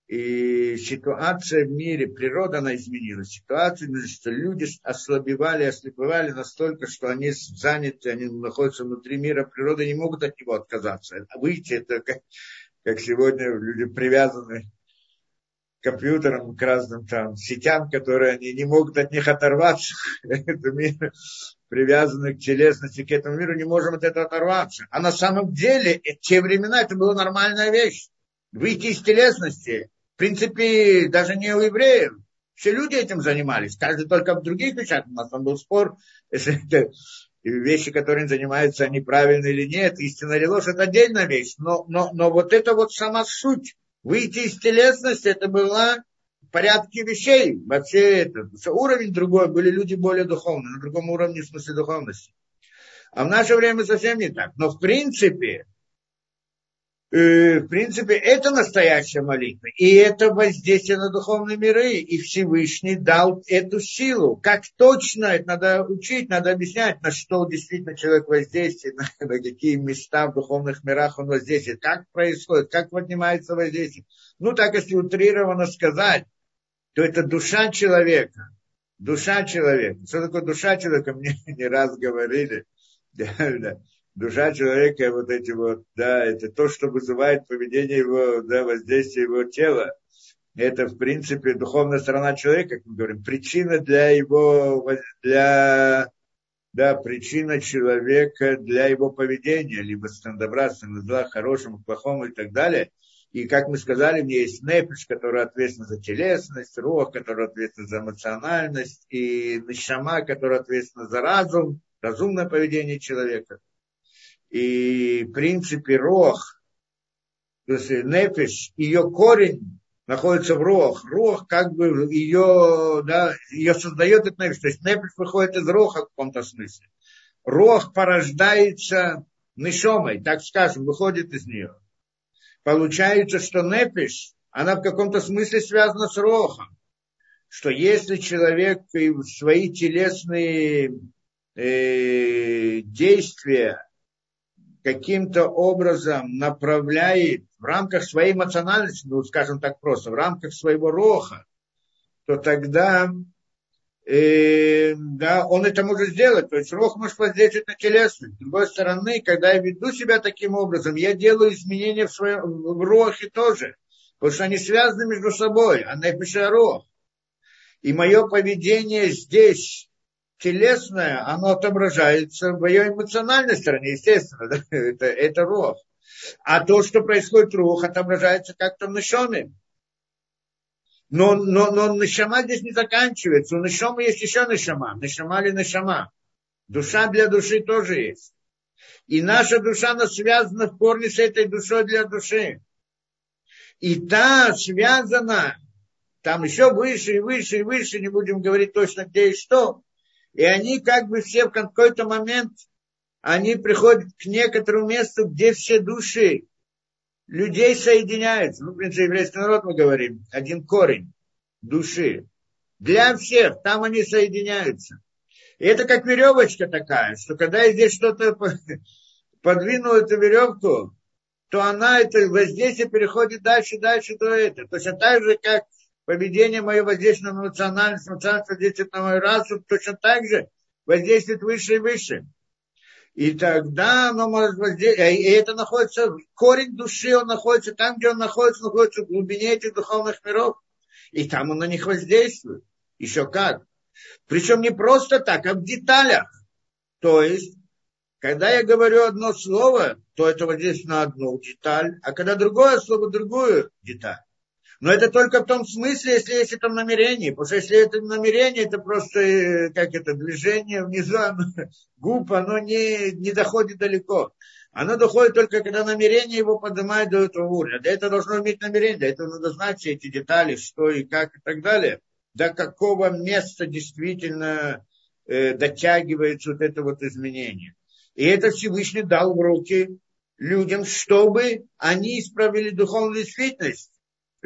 и ситуация в мире, природа, она изменилась. Ситуация, что люди ослабевали, ослепевали настолько, что они заняты, они находятся внутри мира природы, не могут от него отказаться. А выйти, это как, как сегодня люди привязаны к компьютерам, к разным там сетям, которые они не могут от них оторваться. Это мир, привязаны к телесности, к этому миру, не можем от этого оторваться. А на самом деле, в те времена это была нормальная вещь. Выйти из телесности, в принципе, даже не у евреев. Все люди этим занимались, каждый только в других вещах. У нас там был спор, если это вещи, которыми занимаются, они правильные или нет, истина или ложь, это отдельная вещь. Но, но, но вот это вот сама суть. Выйти из телесности, это была порядке вещей. Вообще это, уровень другой, были люди более духовные, на другом уровне в смысле духовности. А в наше время совсем не так. Но в принципе, Э, в принципе, это настоящая молитва. И это воздействие на духовные миры. И Всевышний дал эту силу. Как точно, это надо учить, надо объяснять, на что действительно человек воздействует, на, на какие места в духовных мирах он воздействует, как происходит, как поднимается воздействие. Ну, так если утрированно сказать, то это душа человека. Душа человека. Что такое душа человека, мне не раз говорили. Да, душа человека, вот эти вот, да, это то, что вызывает поведение его, да, воздействие его тела. Это, в принципе, духовная сторона человека, как мы говорим, причина для его, для, да, причина человека для его поведения, либо добра, зла, хорошему, плохому и так далее. И, как мы сказали, мне есть нефиш, который ответственен за телесность, рог, который ответственен за эмоциональность, и нишама, который ответственен за разум, разумное поведение человека – и в принципе рох, то есть нефиш, ее корень находится в рох. Рох как бы ее, да, ее создает этот нефиш. То есть нефиш выходит из роха в каком-то смысле. Рох порождается нишомой, так скажем, выходит из нее. Получается, что нефиш, она в каком-то смысле связана с рохом. Что если человек свои телесные э, действия каким-то образом направляет в рамках своей эмоциональности, ну, скажем так просто, в рамках своего роха, то тогда э, да, он это может сделать. То есть рох может воздействовать на телесность. С другой стороны, когда я веду себя таким образом, я делаю изменения в, своем, в рохе тоже. Потому что они связаны между собой. Она и рох. И мое поведение здесь телесное, оно отображается в ее эмоциональной стороне, естественно, да? это, это рох. А то, что происходит рух, отображается как-то в нишоме. Но, но, но нишама здесь не заканчивается. У нишома есть еще нишама. Нишама или нишама. Душа для души тоже есть. И наша душа, она связана в корне с этой душой для души. И та связана, там еще выше и выше и выше, не будем говорить точно где и что, и они как бы все в какой-то момент, они приходят к некоторому месту, где все души людей соединяются. Ну, в принципе, еврейский народ мы говорим, один корень души. Для всех, там они соединяются. И это как веревочка такая, что когда здесь что-то подвинул эту веревку, то она, это воздействие переходит дальше, дальше до этого. Точно так же, как поведение мое воздействует на эмоциональность, эмоциональность воздействует на мой разум, точно так же воздействует выше и выше. И тогда оно может воздействовать, и это находится, корень души, он находится там, где он находится, находится в глубине этих духовных миров. И там он на них воздействует. Еще как. Причем не просто так, а в деталях. То есть, когда я говорю одно слово, то это воздействует на одну деталь, а когда другое слово, другую деталь. Но это только в том смысле, если есть это намерение. Потому что если это намерение, это просто, э, как это, движение внизу, оно, губ, оно не, не доходит далеко. Оно доходит только, когда намерение его поднимает до этого уровня. Для этого должно иметь намерение, для этого надо знать все эти детали, что и как и так далее. До какого места действительно э, дотягивается вот это вот изменение. И это Всевышний дал в руки людям, чтобы они исправили духовную действительность,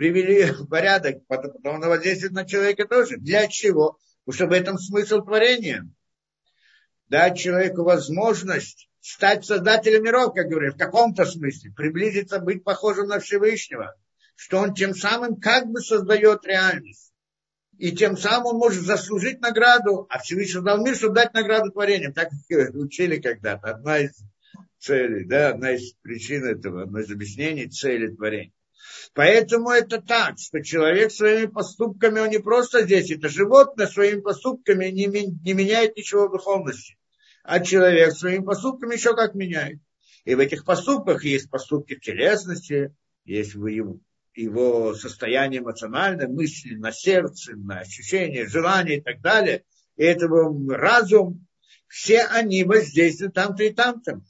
привели в порядок, потом, потом оно воздействует на человека тоже. Для чего? Потому что в этом смысл творения. Дать человеку возможность стать создателем миров, как говорят, в каком-то смысле, приблизиться, быть похожим на Всевышнего, что он тем самым как бы создает реальность. И тем самым он может заслужить награду, а Всевышний создал мир, чтобы дать награду творениям. Так учили когда-то. Одна из целей, да, одна из причин этого, одно из объяснений цели творения. Поэтому это так, что человек своими поступками, он не просто здесь, это животное своими поступками не, не меняет ничего в духовности а человек своими поступками еще как меняет. И в этих поступках есть поступки телесности, есть его, его состояние эмоциональное, мысли на сердце, на ощущения, желания и так далее. И это разум, все они воздействуют там-то и там-то.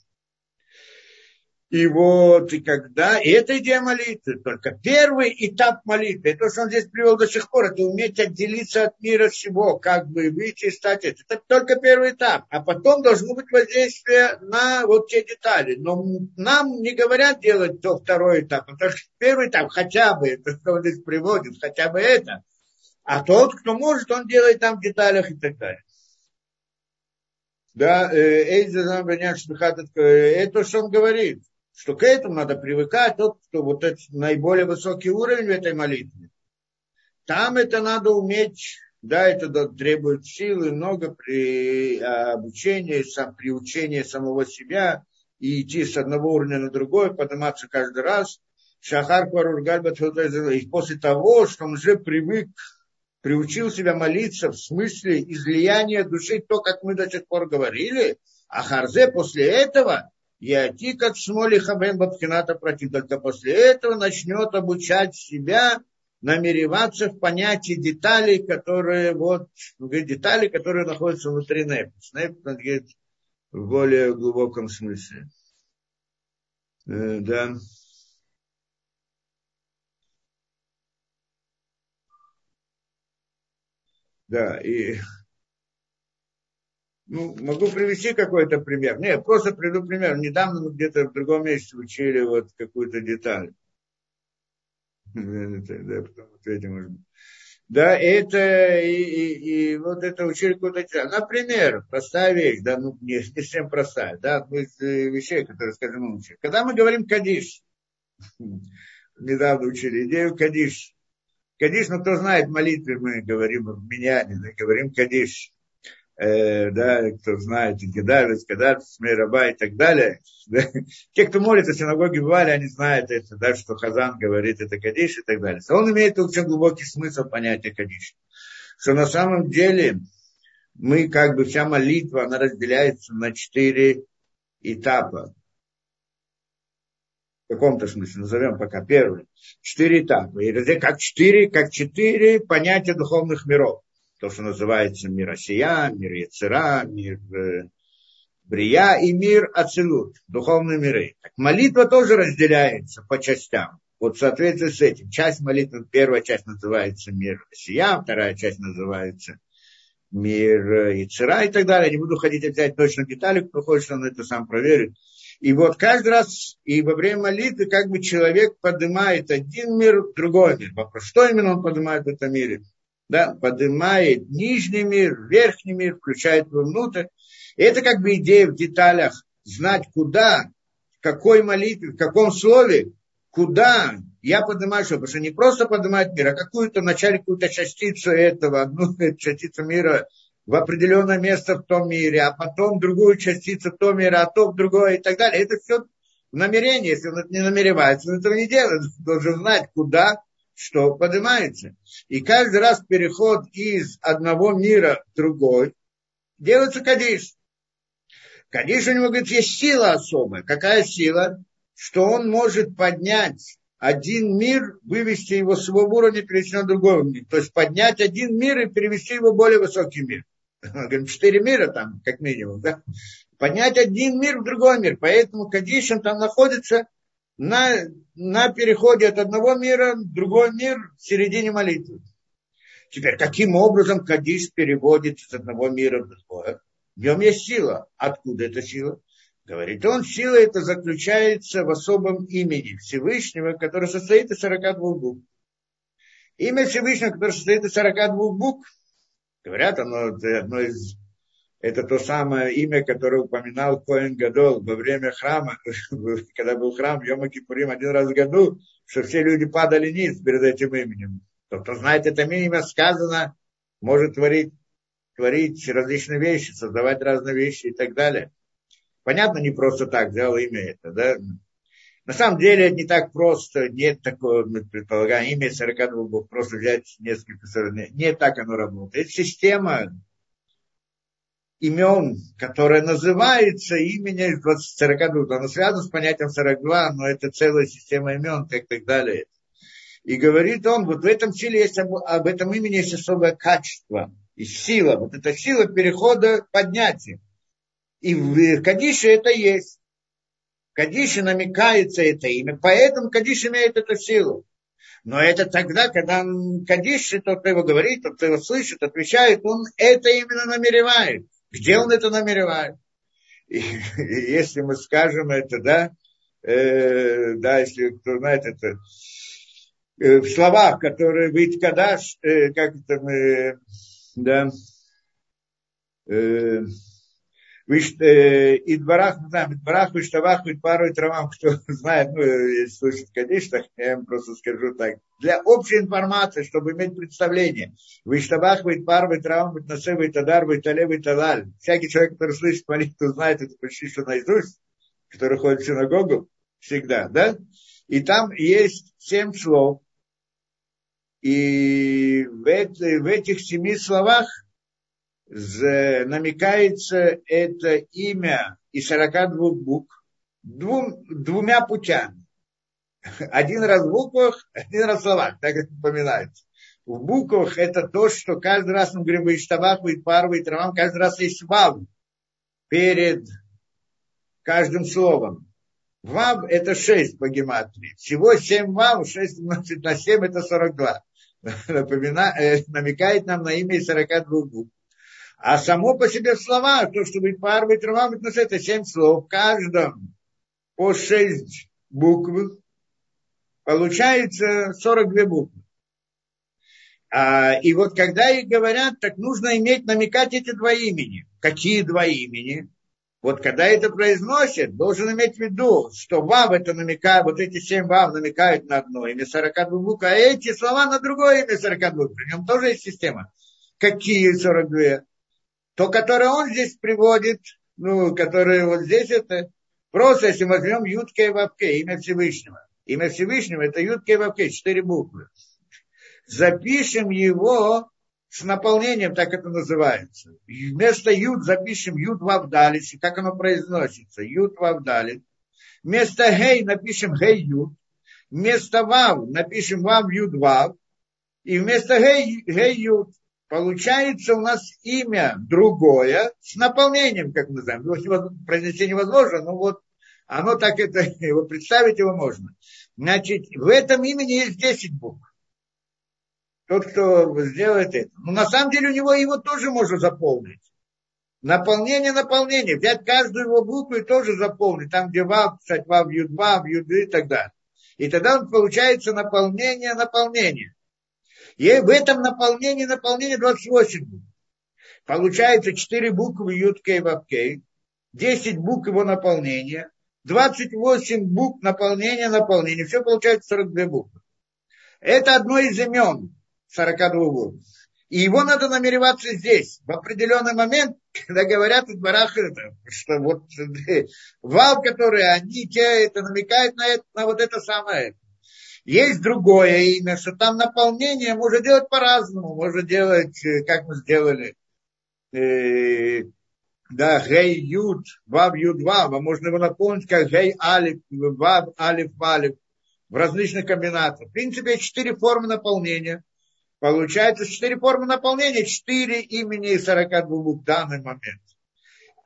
И вот, и когда, и это идея молитвы, только первый этап молитвы, это, что он здесь привел до сих пор, это уметь отделиться от мира всего, как бы выйти и стать это. Это только первый этап, а потом должно быть воздействие на вот те детали. Но нам не говорят делать то второй этап, потому что первый этап хотя бы, это что он здесь приводит, хотя бы это. А тот, кто может, он делает там в деталях и так далее. Да, э, это что он говорит что к этому надо привыкать, тот, кто вот это наиболее высокий уровень в этой молитве. Там это надо уметь, да, это требует силы, много при обучении, сам, при учении самого себя, и идти с одного уровня на другой, подниматься каждый раз. Шахар и после того, что он уже привык, приучил себя молиться в смысле излияния души, то, как мы до сих пор говорили, а Харзе после этого Яти как смоли хабен бабхината против. Только после этого начнет обучать себя намереваться в понятии деталей, которые вот, детали, которые находятся внутри НЭП. НЭП, говорит, в более глубоком смысле. Э, да. Да, и ну, могу привести какой-то пример. Нет, просто приведу пример. Недавно мы где-то в другом месте учили вот какую-то деталь. Да, потом ответим, может быть. Да, это и, и, и вот это учили какую-то деталь. Например, простая вещь, да, ну, не, не совсем простая, да, одну из вещей, которые, скажем, мы учили. Когда мы говорим кадиш, недавно учили идею кадиш. Кадиш, ну, кто знает молитвы, мы говорим в Миняне, да, говорим кадиш э, да, кто знает, Гедалец, Кадат, Смейраба и так далее. Да. Те, кто молится синагоге бывали, они знают это, да, что Хазан говорит это Кадиш и так далее. Он имеет очень глубокий смысл понятия Кадиш. Что на самом деле мы, как бы, вся молитва, она разделяется на четыре этапа. В каком-то смысле, назовем пока первый. Четыре этапа. И как четыре, как четыре понятия духовных миров то, что называется мир Осия, мир Яцера, мир э, Брия и мир Ацелут, духовные миры. Так, молитва тоже разделяется по частям. Вот в соответствии с этим, часть молитвы, первая часть называется мир Осия, вторая часть называется мир Яцера и так далее. Не буду ходить опять точно детали, кто хочет, он это сам проверит. И вот каждый раз, и во время молитвы, как бы человек поднимает один мир, другой мир. Вопрос, что именно он поднимает в этом мире? Да, поднимает нижний мир, верхний мир, включает внутрь. И это как бы идея в деталях, знать куда, в какой молитве, в каком слове, куда я поднимаю что, потому что не просто поднимать мир, а какую-то вначале какую-то частицу этого, одну частицу мира в определенное место в том мире, а потом другую частицу в том мире, а то в другое и так далее. Это все намерение, если он это не намеревается, он этого не делает, он должен знать, куда, что поднимается. И каждый раз переход из одного мира в другой делается кадиш. Кадиш у него, говорит, есть сила особая. Какая сила? Что он может поднять один мир, вывести его с его уровня, перевести на другой уровень. То есть поднять один мир и перевести его в более высокий мир. Говорим, четыре мира там, как минимум, да? поднять один мир в другой мир. Поэтому Кадиш, он там находится на, на переходе от одного мира в другой мир в середине молитвы. Теперь, каким образом Кадиш переводит из одного мира в другое? В нем есть сила. Откуда эта сила? Говорит он, сила это заключается в особом имени Всевышнего, которое состоит из 42 букв. Имя Всевышнего, которое состоит из 42 букв, говорят, оно одно из это то самое имя, которое упоминал Коэн Гадол во время храма, когда был храм Йома Кипурим один раз в году, что все люди падали низ перед этим именем. Тот, кто знает это имя, сказано, может творить, творить различные вещи, создавать разные вещи и так далее. Понятно, не просто так взял имя это, да? На самом деле не так просто, нет такого, мы предполагаем, имя 42 букв, просто взять несколько, не так оно работает. Это система, имен, которое называется именем из 42. Оно связано с понятием 42, но это целая система имен и так далее. И говорит он, вот в этом силе есть, об этом имени есть особое качество и сила. Вот эта сила перехода поднятия. И в Кадише это есть. Кадише намекается это имя, поэтому Кадиш имеет эту силу. Но это тогда, когда Кадиш, тот, кто его говорит, тот, кто его слышит, отвечает, он это именно намеревает. Где он это намеревает? И, и если мы скажем это, да, э, да, если кто знает это, э, в словах, которые быть кадаш, э, как это мы, да, э, и дворах, ну да, дворах, Иштавах, пару и травам, кто знает, ну, слышит, конечно, я им просто скажу так. Для общей информации, чтобы иметь представление. Иштавах, пару и травам, Насе, Тадар, Тале, Талаль. Всякий человек, который слышит молитву, знает это почти что наизусть, который ходит в синагогу всегда, да? И там есть семь слов. И в, в этих семи словах намекается это имя из 42 букв двум, двумя путями. Один раз в буквах, один раз в словах, так как упоминается. В буквах это то, что каждый раз мы говорим, Иштавах, Парва и Травам, каждый раз есть вав перед каждым словом. Вав это 6 по гематрии. Всего 7 вав, 6 умножить на 7 это 42. Напомина, намекает нам на имя из 42 букв. А само по себе слова, то, что быть парвой трава, это семь слов, в каждом по шесть букв, получается 42 буквы. А, и вот когда их говорят, так нужно иметь, намекать эти два имени. Какие два имени? Вот когда это произносит, должен иметь в виду, что вав это намекает, вот эти семь вав намекают на одно имя 42 букв, а эти слова на другое имя 42. При нем тоже есть система. Какие 42? То, которое он здесь приводит, ну, которое вот здесь это, просто если мы возьмем Ютка и Вапке, имя Всевышнего. Имя Всевышнего это Ютка и Вапке, четыре буквы. Запишем его с наполнением, так это называется. Вместо Ют запишем Ют Вавдалит, как оно произносится, Ют Вавдалит. Вместо Гей напишем Гей Ют. Вместо Вав напишем Вав Ют Вав. И вместо Гей, Гей Ют получается у нас имя другое с наполнением, как мы знаем. Его произнести невозможно, но вот оно так это, его представить его можно. Значит, в этом имени есть 10 букв. Тот, кто сделает это. Но на самом деле у него его тоже можно заполнить. Наполнение, наполнение. Взять каждую его букву и тоже заполнить. Там, где вав, писать вав, юд, вав, юд и так далее. И тогда он получается наполнение, наполнение. И в этом наполнении, наполнение 28 букв. Получается 4 буквы Ютка и Вапкей, 10 букв его наполнения, 28 букв наполнения, наполнения. Все получается 42 буквы. Это одно из имен 42 букв. И его надо намереваться здесь, в определенный момент, когда говорят в дворах, что вот вал, которые они, те, это намекают на, это, на вот это самое. Есть другое имя, что там наполнение можно делать по-разному. Можно делать, э, как мы сделали, э, да, гей юд, вав юд вав, а можно его наполнить как гей алиф, вав алиф алиф, в различных комбинациях. В принципе, четыре формы наполнения. Получается четыре формы наполнения, четыре имени и 42 букв в данный момент.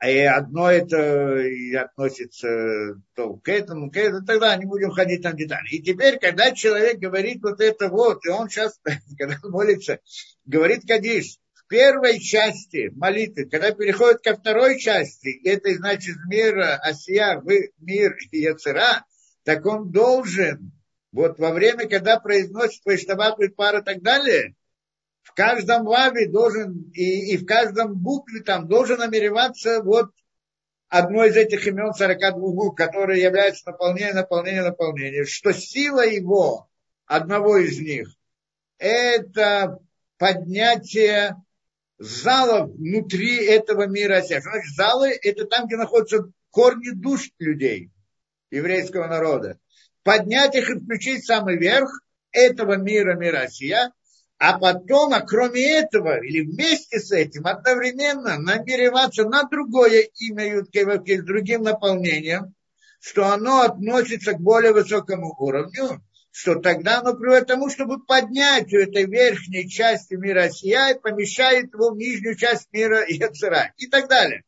И одно это и относится то к этому, к этому, тогда не будем ходить там детали. И теперь, когда человек говорит вот это вот, и он сейчас, когда молится, говорит Кадиш, в первой части молитвы, когда переходит ко второй части, это значит мира Асия в мир Яцера, так он должен, вот во время, когда произносит Вайштабат, пара и так далее, в каждом ваве должен, и, и в каждом букве там должен намереваться вот одно из этих имен 42 букв, которые являются наполнением, наполнением, наполнением, что сила его, одного из них, это поднятие зала внутри этого мира. Значит, залы – это там, где находятся корни душ людей, еврейского народа. Поднять их и включить самый верх этого мира, мира Россия – а потом, а кроме этого, или вместе с этим, одновременно намереваться на другое имя Юткевавки с другим наполнением, что оно относится к более высокому уровню, что тогда оно приводит к тому, чтобы поднять у этой верхней части мира Сия и помещает его в нижнюю часть мира Яцера и так далее.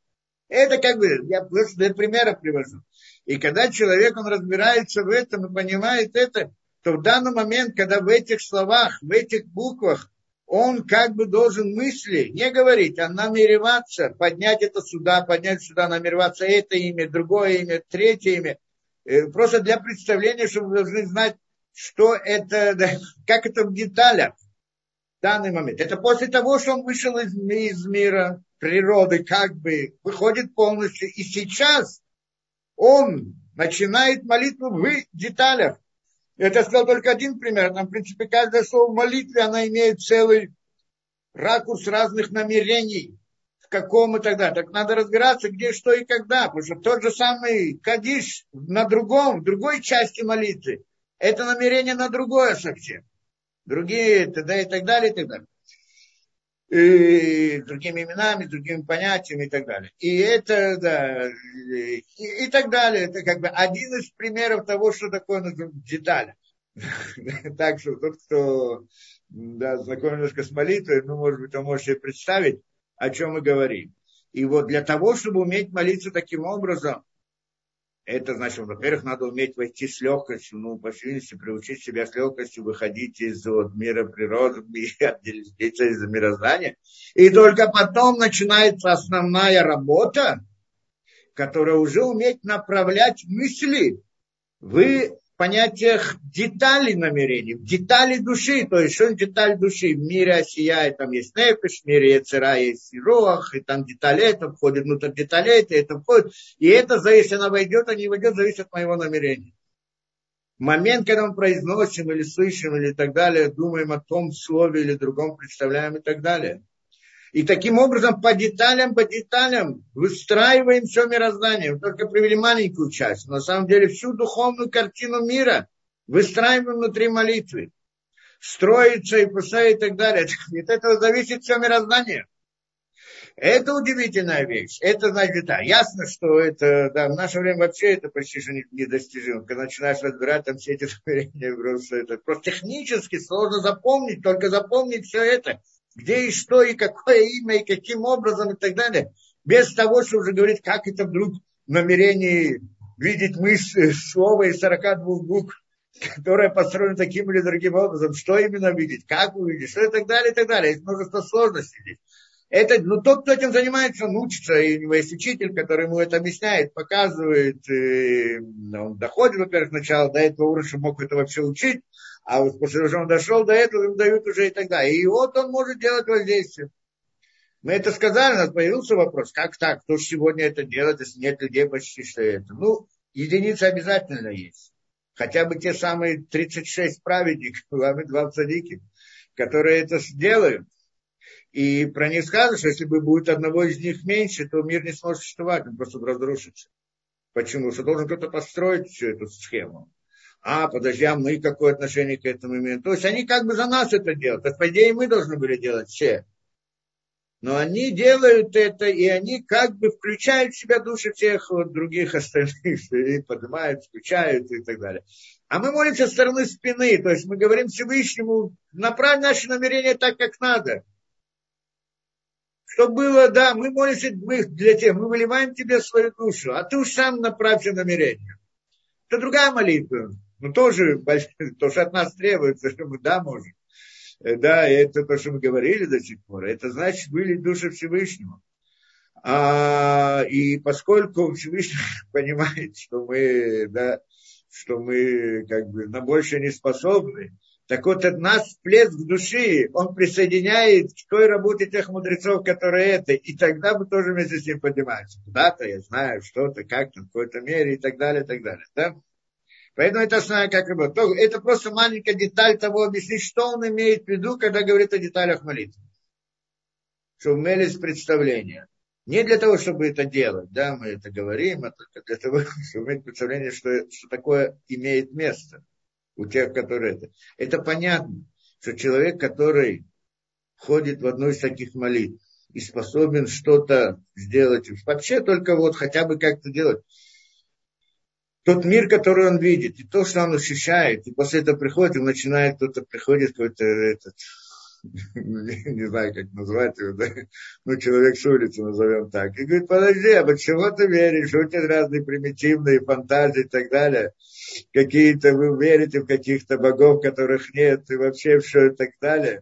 Это как бы, я просто для примера привожу. И когда человек, он разбирается в этом и понимает это, то в данный момент, когда в этих словах, в этих буквах он как бы должен мысли не говорить, а намереваться, поднять это сюда, поднять сюда, намереваться это имя, другое имя, третье имя. Э, просто для представления, чтобы вы должны знать, что это, как это в деталях в данный момент. Это после того, что он вышел из, из мира природы, как бы выходит полностью. И сейчас он начинает молитву в деталях. Это сказал только один пример. Там, в принципе, каждое слово в молитве, она имеет целый ракурс разных намерений, в каком и тогда. Так надо разбираться, где, что и когда. Потому что тот же самый Кадиш на другом, в другой части молитвы, это намерение на другое совсем. Другие, тогда и так далее, и так далее и другими именами, другими понятиями и так далее. И это, да, и, и так далее. Это как бы один из примеров того, что такое детали. Так что тот, кто да, знаком немножко с молитвой, ну, может быть, он может себе представить, о чем мы говорим. И вот для того, чтобы уметь молиться таким образом, это значит, во-первых, надо уметь войти с легкостью, ну, по сильности приучить себя с легкостью выходить из вот, мира природы и отделиться из мироздания. И только потом начинается основная работа, которая уже уметь направлять мысли в понятиях деталей намерений, деталей души, то есть что деталь души, в мире осия, там есть нефиш, в мире яцера есть руах, и там детали это входит внутрь деталей, это, это входит, и это, если она войдет, а не войдет, зависит от моего намерения. Момент, когда мы произносим или слышим или так далее, думаем о том слове или другом, представляем и так далее – и таким образом по деталям, по деталям выстраиваем все мироздание. Мы только привели маленькую часть. На самом деле всю духовную картину мира выстраиваем внутри молитвы. Строится и пуста и так далее. От этого зависит все мироздание. Это удивительная вещь. Это, значит, да, ясно, что это, да, в наше время вообще это почти что недостижимо. Когда начинаешь разбирать там все эти намерения, просто это просто технически сложно запомнить, только запомнить все это где и что, и какое имя, и каким образом, и так далее, без того, что уже говорить, как это вдруг в намерении видеть мысль, слово из 42 букв, которое построено таким или другим образом, что именно видеть, как увидеть, что и так далее, и так далее. Есть множество сложностей здесь. Это, ну, тот, кто этим занимается, он учится, и у него есть учитель, который ему это объясняет, показывает, и он доходит, во-первых, сначала до этого уровня, чтобы мог это вообще учить, а вот после того, что он дошел до этого, им дают уже и тогда. И вот он может делать воздействие. Мы это сказали, у нас появился вопрос, как так, кто же сегодня это делает, если нет людей почти что это. Ну, единицы обязательно есть. Хотя бы те самые 36 праведников, два цадики, которые это сделают. И про них сказано, что если бы будет одного из них меньше, то мир не сможет существовать, он просто разрушится. Почему? Что должен кто-то построить всю эту схему а, подожди, а мы какое отношение к этому имеем? То есть они как бы за нас это делают. Так, по идее, мы должны были делать все. Но они делают это, и они как бы включают в себя души всех вот других остальных, и поднимают, включают и так далее. А мы молимся со стороны спины, то есть мы говорим Всевышнему, направь наши намерения так, как надо. Что было, да, мы молимся для тебя, мы выливаем тебе свою душу, а ты уж сам направься намерение. Это другая молитва. Ну, тоже, то, что от нас требуется, что мы, да, можем. Э, да, это то, что мы говорили до сих пор. Это значит, были души Всевышнего. А, и поскольку Всевышний понимает, что мы, да, что мы как бы на больше не способны, так вот от нас всплеск души, он присоединяет к той работе тех мудрецов, которые это, и тогда мы тоже вместе с ним поднимаемся. Куда-то, я знаю, что-то, как-то, в какой-то мере, и так далее, и так далее. Да? Поэтому это основная как работа. Это просто маленькая деталь того объяснить, что он имеет в виду, когда говорит о деталях молитвы. Чтобы имелись представления. Не для того, чтобы это делать, да, мы это говорим, а только для того, чтобы иметь представление, что, что такое имеет место у тех, которые это. Это понятно, что человек, который входит в одну из таких молитв и способен что-то сделать, вообще только вот хотя бы как-то делать, тот мир, который он видит, и то, что он ощущает, и после этого приходит, и начинает кто-то, приходит какой-то этот, не знаю, как назвать его, да? ну, человек с улицы, назовем так, и говорит, подожди, а почему ты веришь, у тебя разные примитивные фантазии и так далее, какие-то, вы верите в каких-то богов, которых нет, и вообще все и так далее,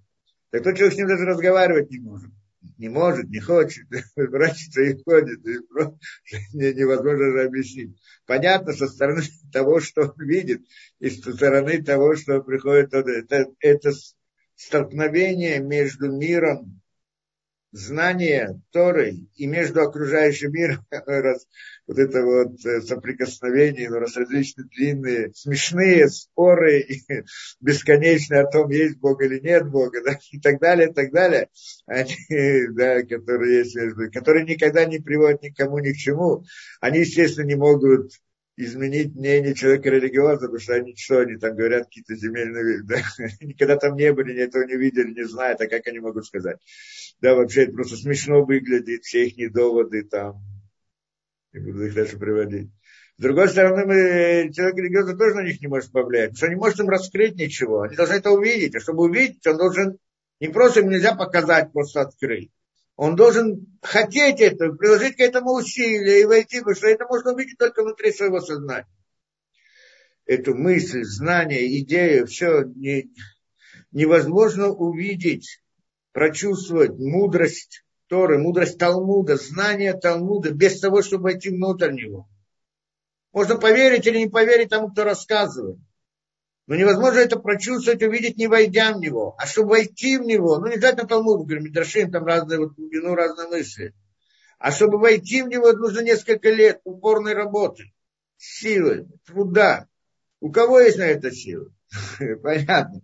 так тот человек с ним даже разговаривать не может не может, не хочет, врачится и ходит, и невозможно же объяснить. Понятно, со стороны того, что он видит, и со стороны того, что приходит, это, это столкновение между миром знания Торой и между окружающим миром, вот это вот э, соприкосновение, ну, раз различные длинные, смешные споры бесконечные о том, есть Бог или нет Бога, да, и так далее, и так далее, они, да, которые есть которые никогда не приводят никому ни к чему, они, естественно, не могут изменить мнение человека религиозного, потому что они что, они там говорят какие-то земельные, да, никогда там не были, ни этого не видели, не знают, а как они могут сказать? Да, вообще это просто смешно выглядит, все их доводы там, не буду их дальше приводить. С другой стороны, мы, человек религиозный тоже на них не может повлиять, что не может им раскрыть ничего, они должны это увидеть, а чтобы увидеть, он должен, не просто им нельзя показать, просто открыть он должен хотеть это, приложить к этому усилия и войти, потому что это можно увидеть только внутри своего сознания. Эту мысль, знание, идею, все не, невозможно увидеть, прочувствовать мудрость Торы, мудрость Талмуда, знание Талмуда, без того, чтобы войти внутрь него. Можно поверить или не поверить тому, кто рассказывает. Но невозможно это прочувствовать, увидеть, не войдя в него. А чтобы войти в него, ну не обязательно Талмуд, говорим, Медрашим, там разные вот глубину, разные мысли. А чтобы войти в него, нужно несколько лет упорной работы, силы, труда. У кого есть на это силы? Понятно.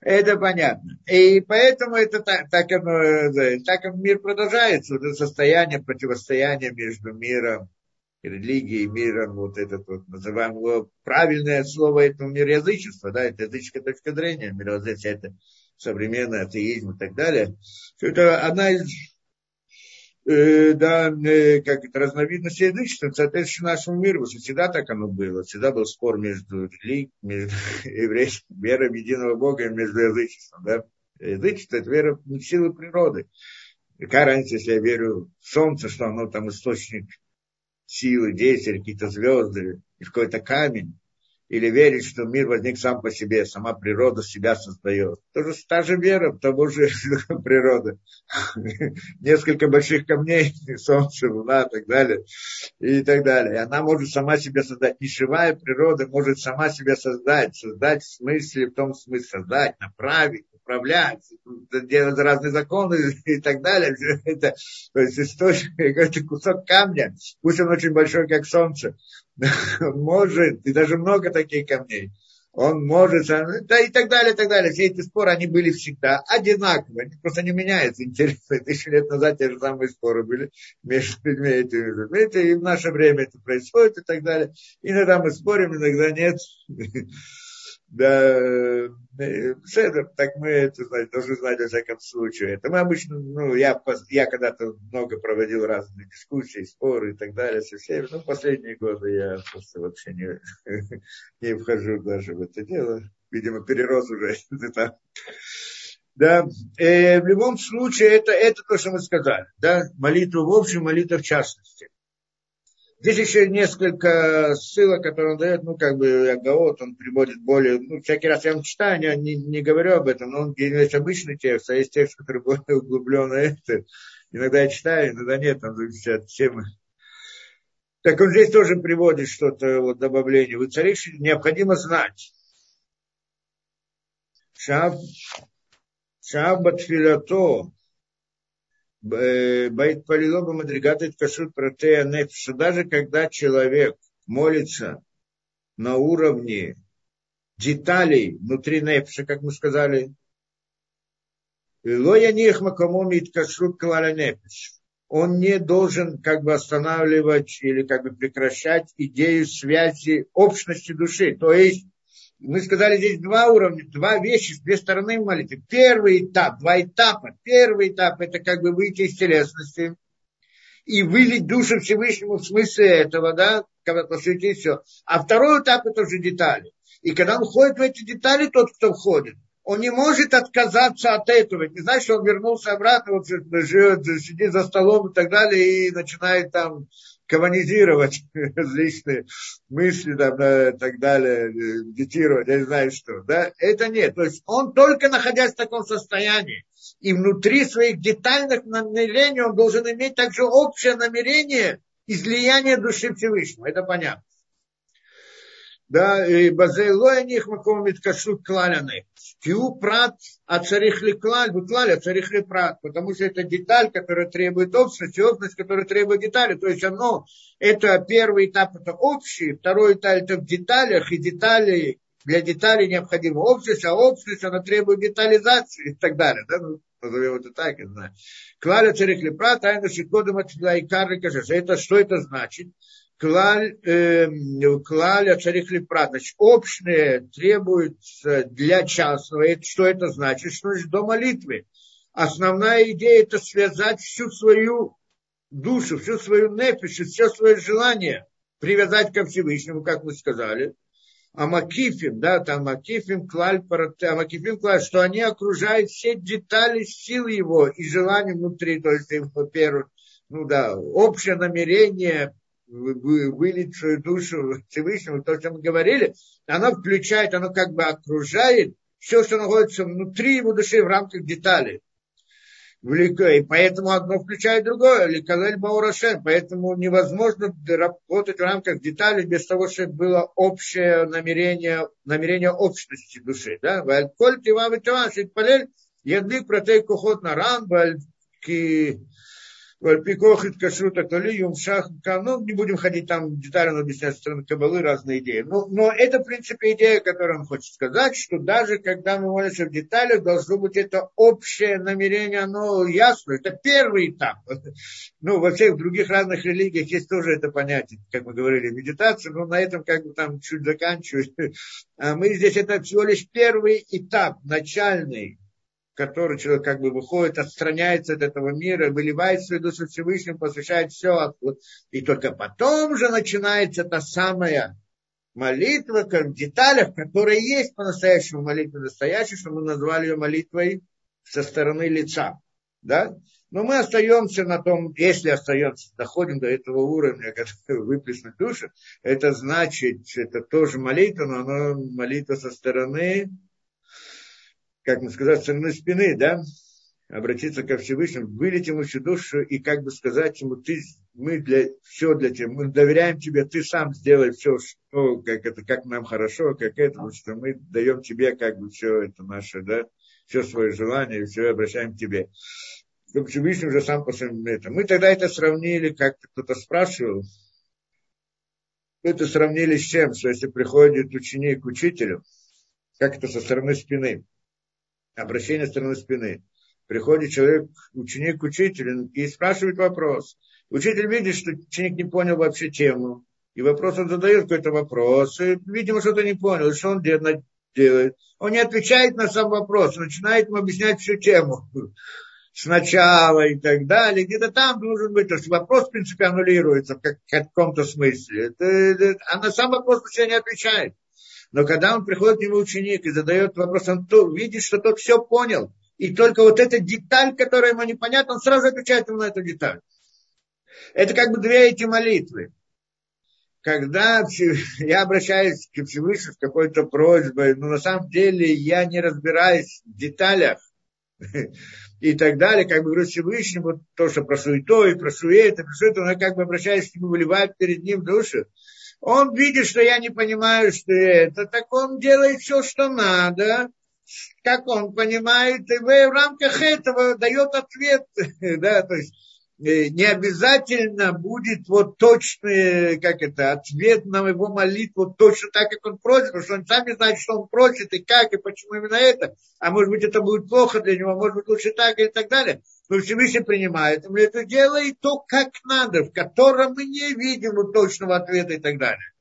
Это понятно. И поэтому это так, так, оно, так мир продолжается, это состояние противостояния между миром религией, миром, вот этот вот, называем его, правильное слово этому мир язычества, да, это языческая точка зрения, мировоззрение, это современный атеизм и так далее. Это одна из э, да, э, как это, разновидностей язычества, соответственно, нашему миру, всегда так оно было, всегда был спор между между еврейским, верой в единого Бога и между язычеством, да. Язычество – это вера в силы природы. Какая разница, если я верю в солнце, что оно там источник силы, действия, какие-то звезды, и какой-то камень, или верить, что мир возник сам по себе, сама природа себя создает. Тоже та же вера того же природа. Несколько больших камней, солнце, луна и так далее. И так далее. И она может сама себя создать. Нишевая природа может сама себя создать. Создать в смысле, в том смысле создать, направить, управлять, делать разные законы и так далее. Это, то есть источник, это кусок камня, пусть он очень большой, как солнце, может, и даже много таких камней, он может, да и так далее, и так далее. Все эти споры, они были всегда одинаковые, они просто не меняются. Интересно, тысячу лет назад те же самые споры были между людьми этими. Видите, и в наше время это происходит и так далее. Иногда мы спорим, иногда нет да, Седер, так мы это знаем, должны знать во всяком случае. Это мы обычно, ну, я, я когда-то много проводил разные дискуссии, споры и так далее со всеми. Ну, последние годы я просто вообще не, не вхожу даже в это дело. Видимо, перерос уже это. Да, э, в любом случае, это, это то, что мы сказали. Да? Молитва в общем, молитва в частности. Здесь еще несколько ссылок, которые он дает, ну, как бы, Агаот, он приводит более, ну, всякий раз я вам читаю, не, не говорю об этом, но он есть обычный текст, а есть текст, который более углубленный. Это. Иногда я читаю, иногда нет, там зависит от темы. Так он здесь тоже приводит что-то, вот, добавление. Вы царишь, необходимо знать. Шаб, шаб батфилато, Байт Палилоба Мадригатает Кашут Протея что даже когда человек молится на уровне деталей внутри Нефша, как мы сказали, Лоя них макомомит кашрут клаля нефиш. Он не должен как бы останавливать или как бы прекращать идею связи общности души. То есть мы сказали здесь два уровня, два вещи, две стороны молитвы. Первый этап, два этапа. Первый этап это как бы выйти из телесности и вылить душу Всевышнему в смысле этого, да, когда посвятить все. А второй этап это уже детали. И когда он входит в эти детали, тот, кто входит, он не может отказаться от этого. Не значит, что он вернулся обратно, вот живет, сидит за столом и так далее, и начинает там коммунизировать различные мысли там, и так далее, медитировать, я не знаю что. Да? Это нет. То есть он только находясь в таком состоянии, и внутри своих детальных намерений он должен иметь также общее намерение излияния души Всевышнего. Это понятно да, и базейлой них маком миткашут клаляны. Киу прат, а царих ли клаль, бутлаль, а царих прат, потому что это деталь, которая требует общности, общность, которая требует детали. То есть оно, это первый этап, это общий, второй этап это в деталях, и детали, для деталей необходима общность, а общность, она требует детализации и так далее. Да? Ну, назовем это так, я знаю. Клаля царих ли прат, айна шикодом от и кары Это что это значит? Клаль, э, клаль царих лепрат. Значит, общее требуется для частного. Это, что это значит? Что значит до молитвы? Основная идея это связать всю свою душу, всю свою нефиш, все свое желание привязать ко Всевышнему, как мы сказали. А Макифим, да, там Макифим, Клаль, а Макифим, Клаль, что они окружают все детали сил его и желания внутри, то есть, во-первых, ну да, общее намерение, вылить душу Всевышнему, то, что мы говорили, оно включает, оно как бы окружает все, что находится внутри его души в рамках деталей. И поэтому одно включает другое, или Казаль Баурашем, поэтому невозможно работать в рамках деталей без того, чтобы было общее намерение, намерение общности души. Да? Коль тива витива, шитпалель, ядбик протей кухот на ран, Пикохит кашрута толи, юмшах, ну, не будем ходить там детально объяснять стороны кабалы, разные идеи. Но, но это, в принципе, идея, которую он хочет сказать, что даже когда мы молимся в деталях, должно быть это общее намерение, оно ясно, это первый этап. Ну, во всех других разных религиях есть тоже это понятие, как мы говорили, медитация, но на этом как бы там чуть заканчивать. А мы здесь это всего лишь первый этап, начальный, который человек как бы выходит, отстраняется от этого мира, выливает свою душу Всевышнему, посвящает все. И только потом же начинается та самая молитва в деталях, которая есть по-настоящему молитва настоящая, что мы назвали ее молитвой со стороны лица. Да? Но мы остаемся на том, если остаемся, доходим до этого уровня, который выплеснуть душу, это значит, это тоже молитва, но она молитва со стороны как мы сказали, со стороны спины, да, обратиться ко Всевышнему, вылить ему всю душу и как бы сказать ему, ты, мы для, все для тебя, мы доверяем тебе, ты сам сделай все, что, как, это, как нам хорошо, как это, потому что мы даем тебе как бы все это наше, да, все свое желание, все обращаем к тебе. Чтобы Всевышний уже сам по своему это. Мы тогда это сравнили, как кто-то спрашивал, это сравнили с чем? Что если приходит ученик к учителю, как это со стороны спины, обращение стороны спины. Приходит человек, ученик к учителю и спрашивает вопрос. Учитель видит, что ученик не понял вообще тему. И вопрос он задает какой-то вопрос. И, видимо, что-то не понял. Что он делает? Он не отвечает на сам вопрос. Начинает ему объяснять всю тему сначала и так далее. Где-то там должен быть, то есть вопрос, в принципе, аннулируется в, как, в каком-то смысле. А на сам вопрос вообще не отвечает. Но когда он приходит к нему ученик и задает вопрос, он то, видит, что тот все понял. и только вот эта деталь, которая ему непонятна, он сразу отвечает ему на эту деталь. Это как бы две эти молитвы. Когда я обращаюсь к Всевышнему с какой-то просьбой, но на самом деле я не разбираюсь в деталях и так далее, как бы говорю Всевышнему, то, что про суету и про сует, и про суету, но я как бы обращаюсь к нему, выливаю перед ним душу. Он видит, что я не понимаю, что это, так он делает все, что надо, как он понимает, и в рамках этого дает ответ, да, то есть не обязательно будет вот точный, как это, ответ на его молитву точно так, как он просит, потому что он сам не знает, что он просит, и как, и почему именно это. А может быть, это будет плохо для него, может быть, лучше так, и так далее. Но Всевышний принимает, он это делает то, как надо, в котором мы не видим точного ответа и так далее.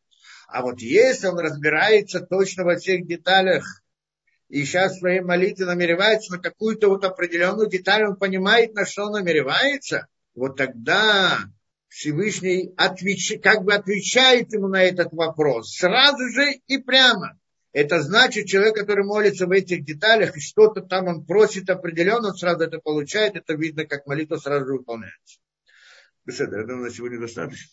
А вот если он разбирается точно во всех деталях, и сейчас в своей молитве намеревается на какую-то вот определенную деталь, он понимает, на что он намеревается, вот тогда Всевышний отвеч... как бы отвечает ему на этот вопрос сразу же и прямо. Это значит, человек, который молится в этих деталях, и что-то там он просит определенно, он сразу это получает, это видно, как молитва сразу же выполняется. Беседа, я думаю, на сегодня достаточно.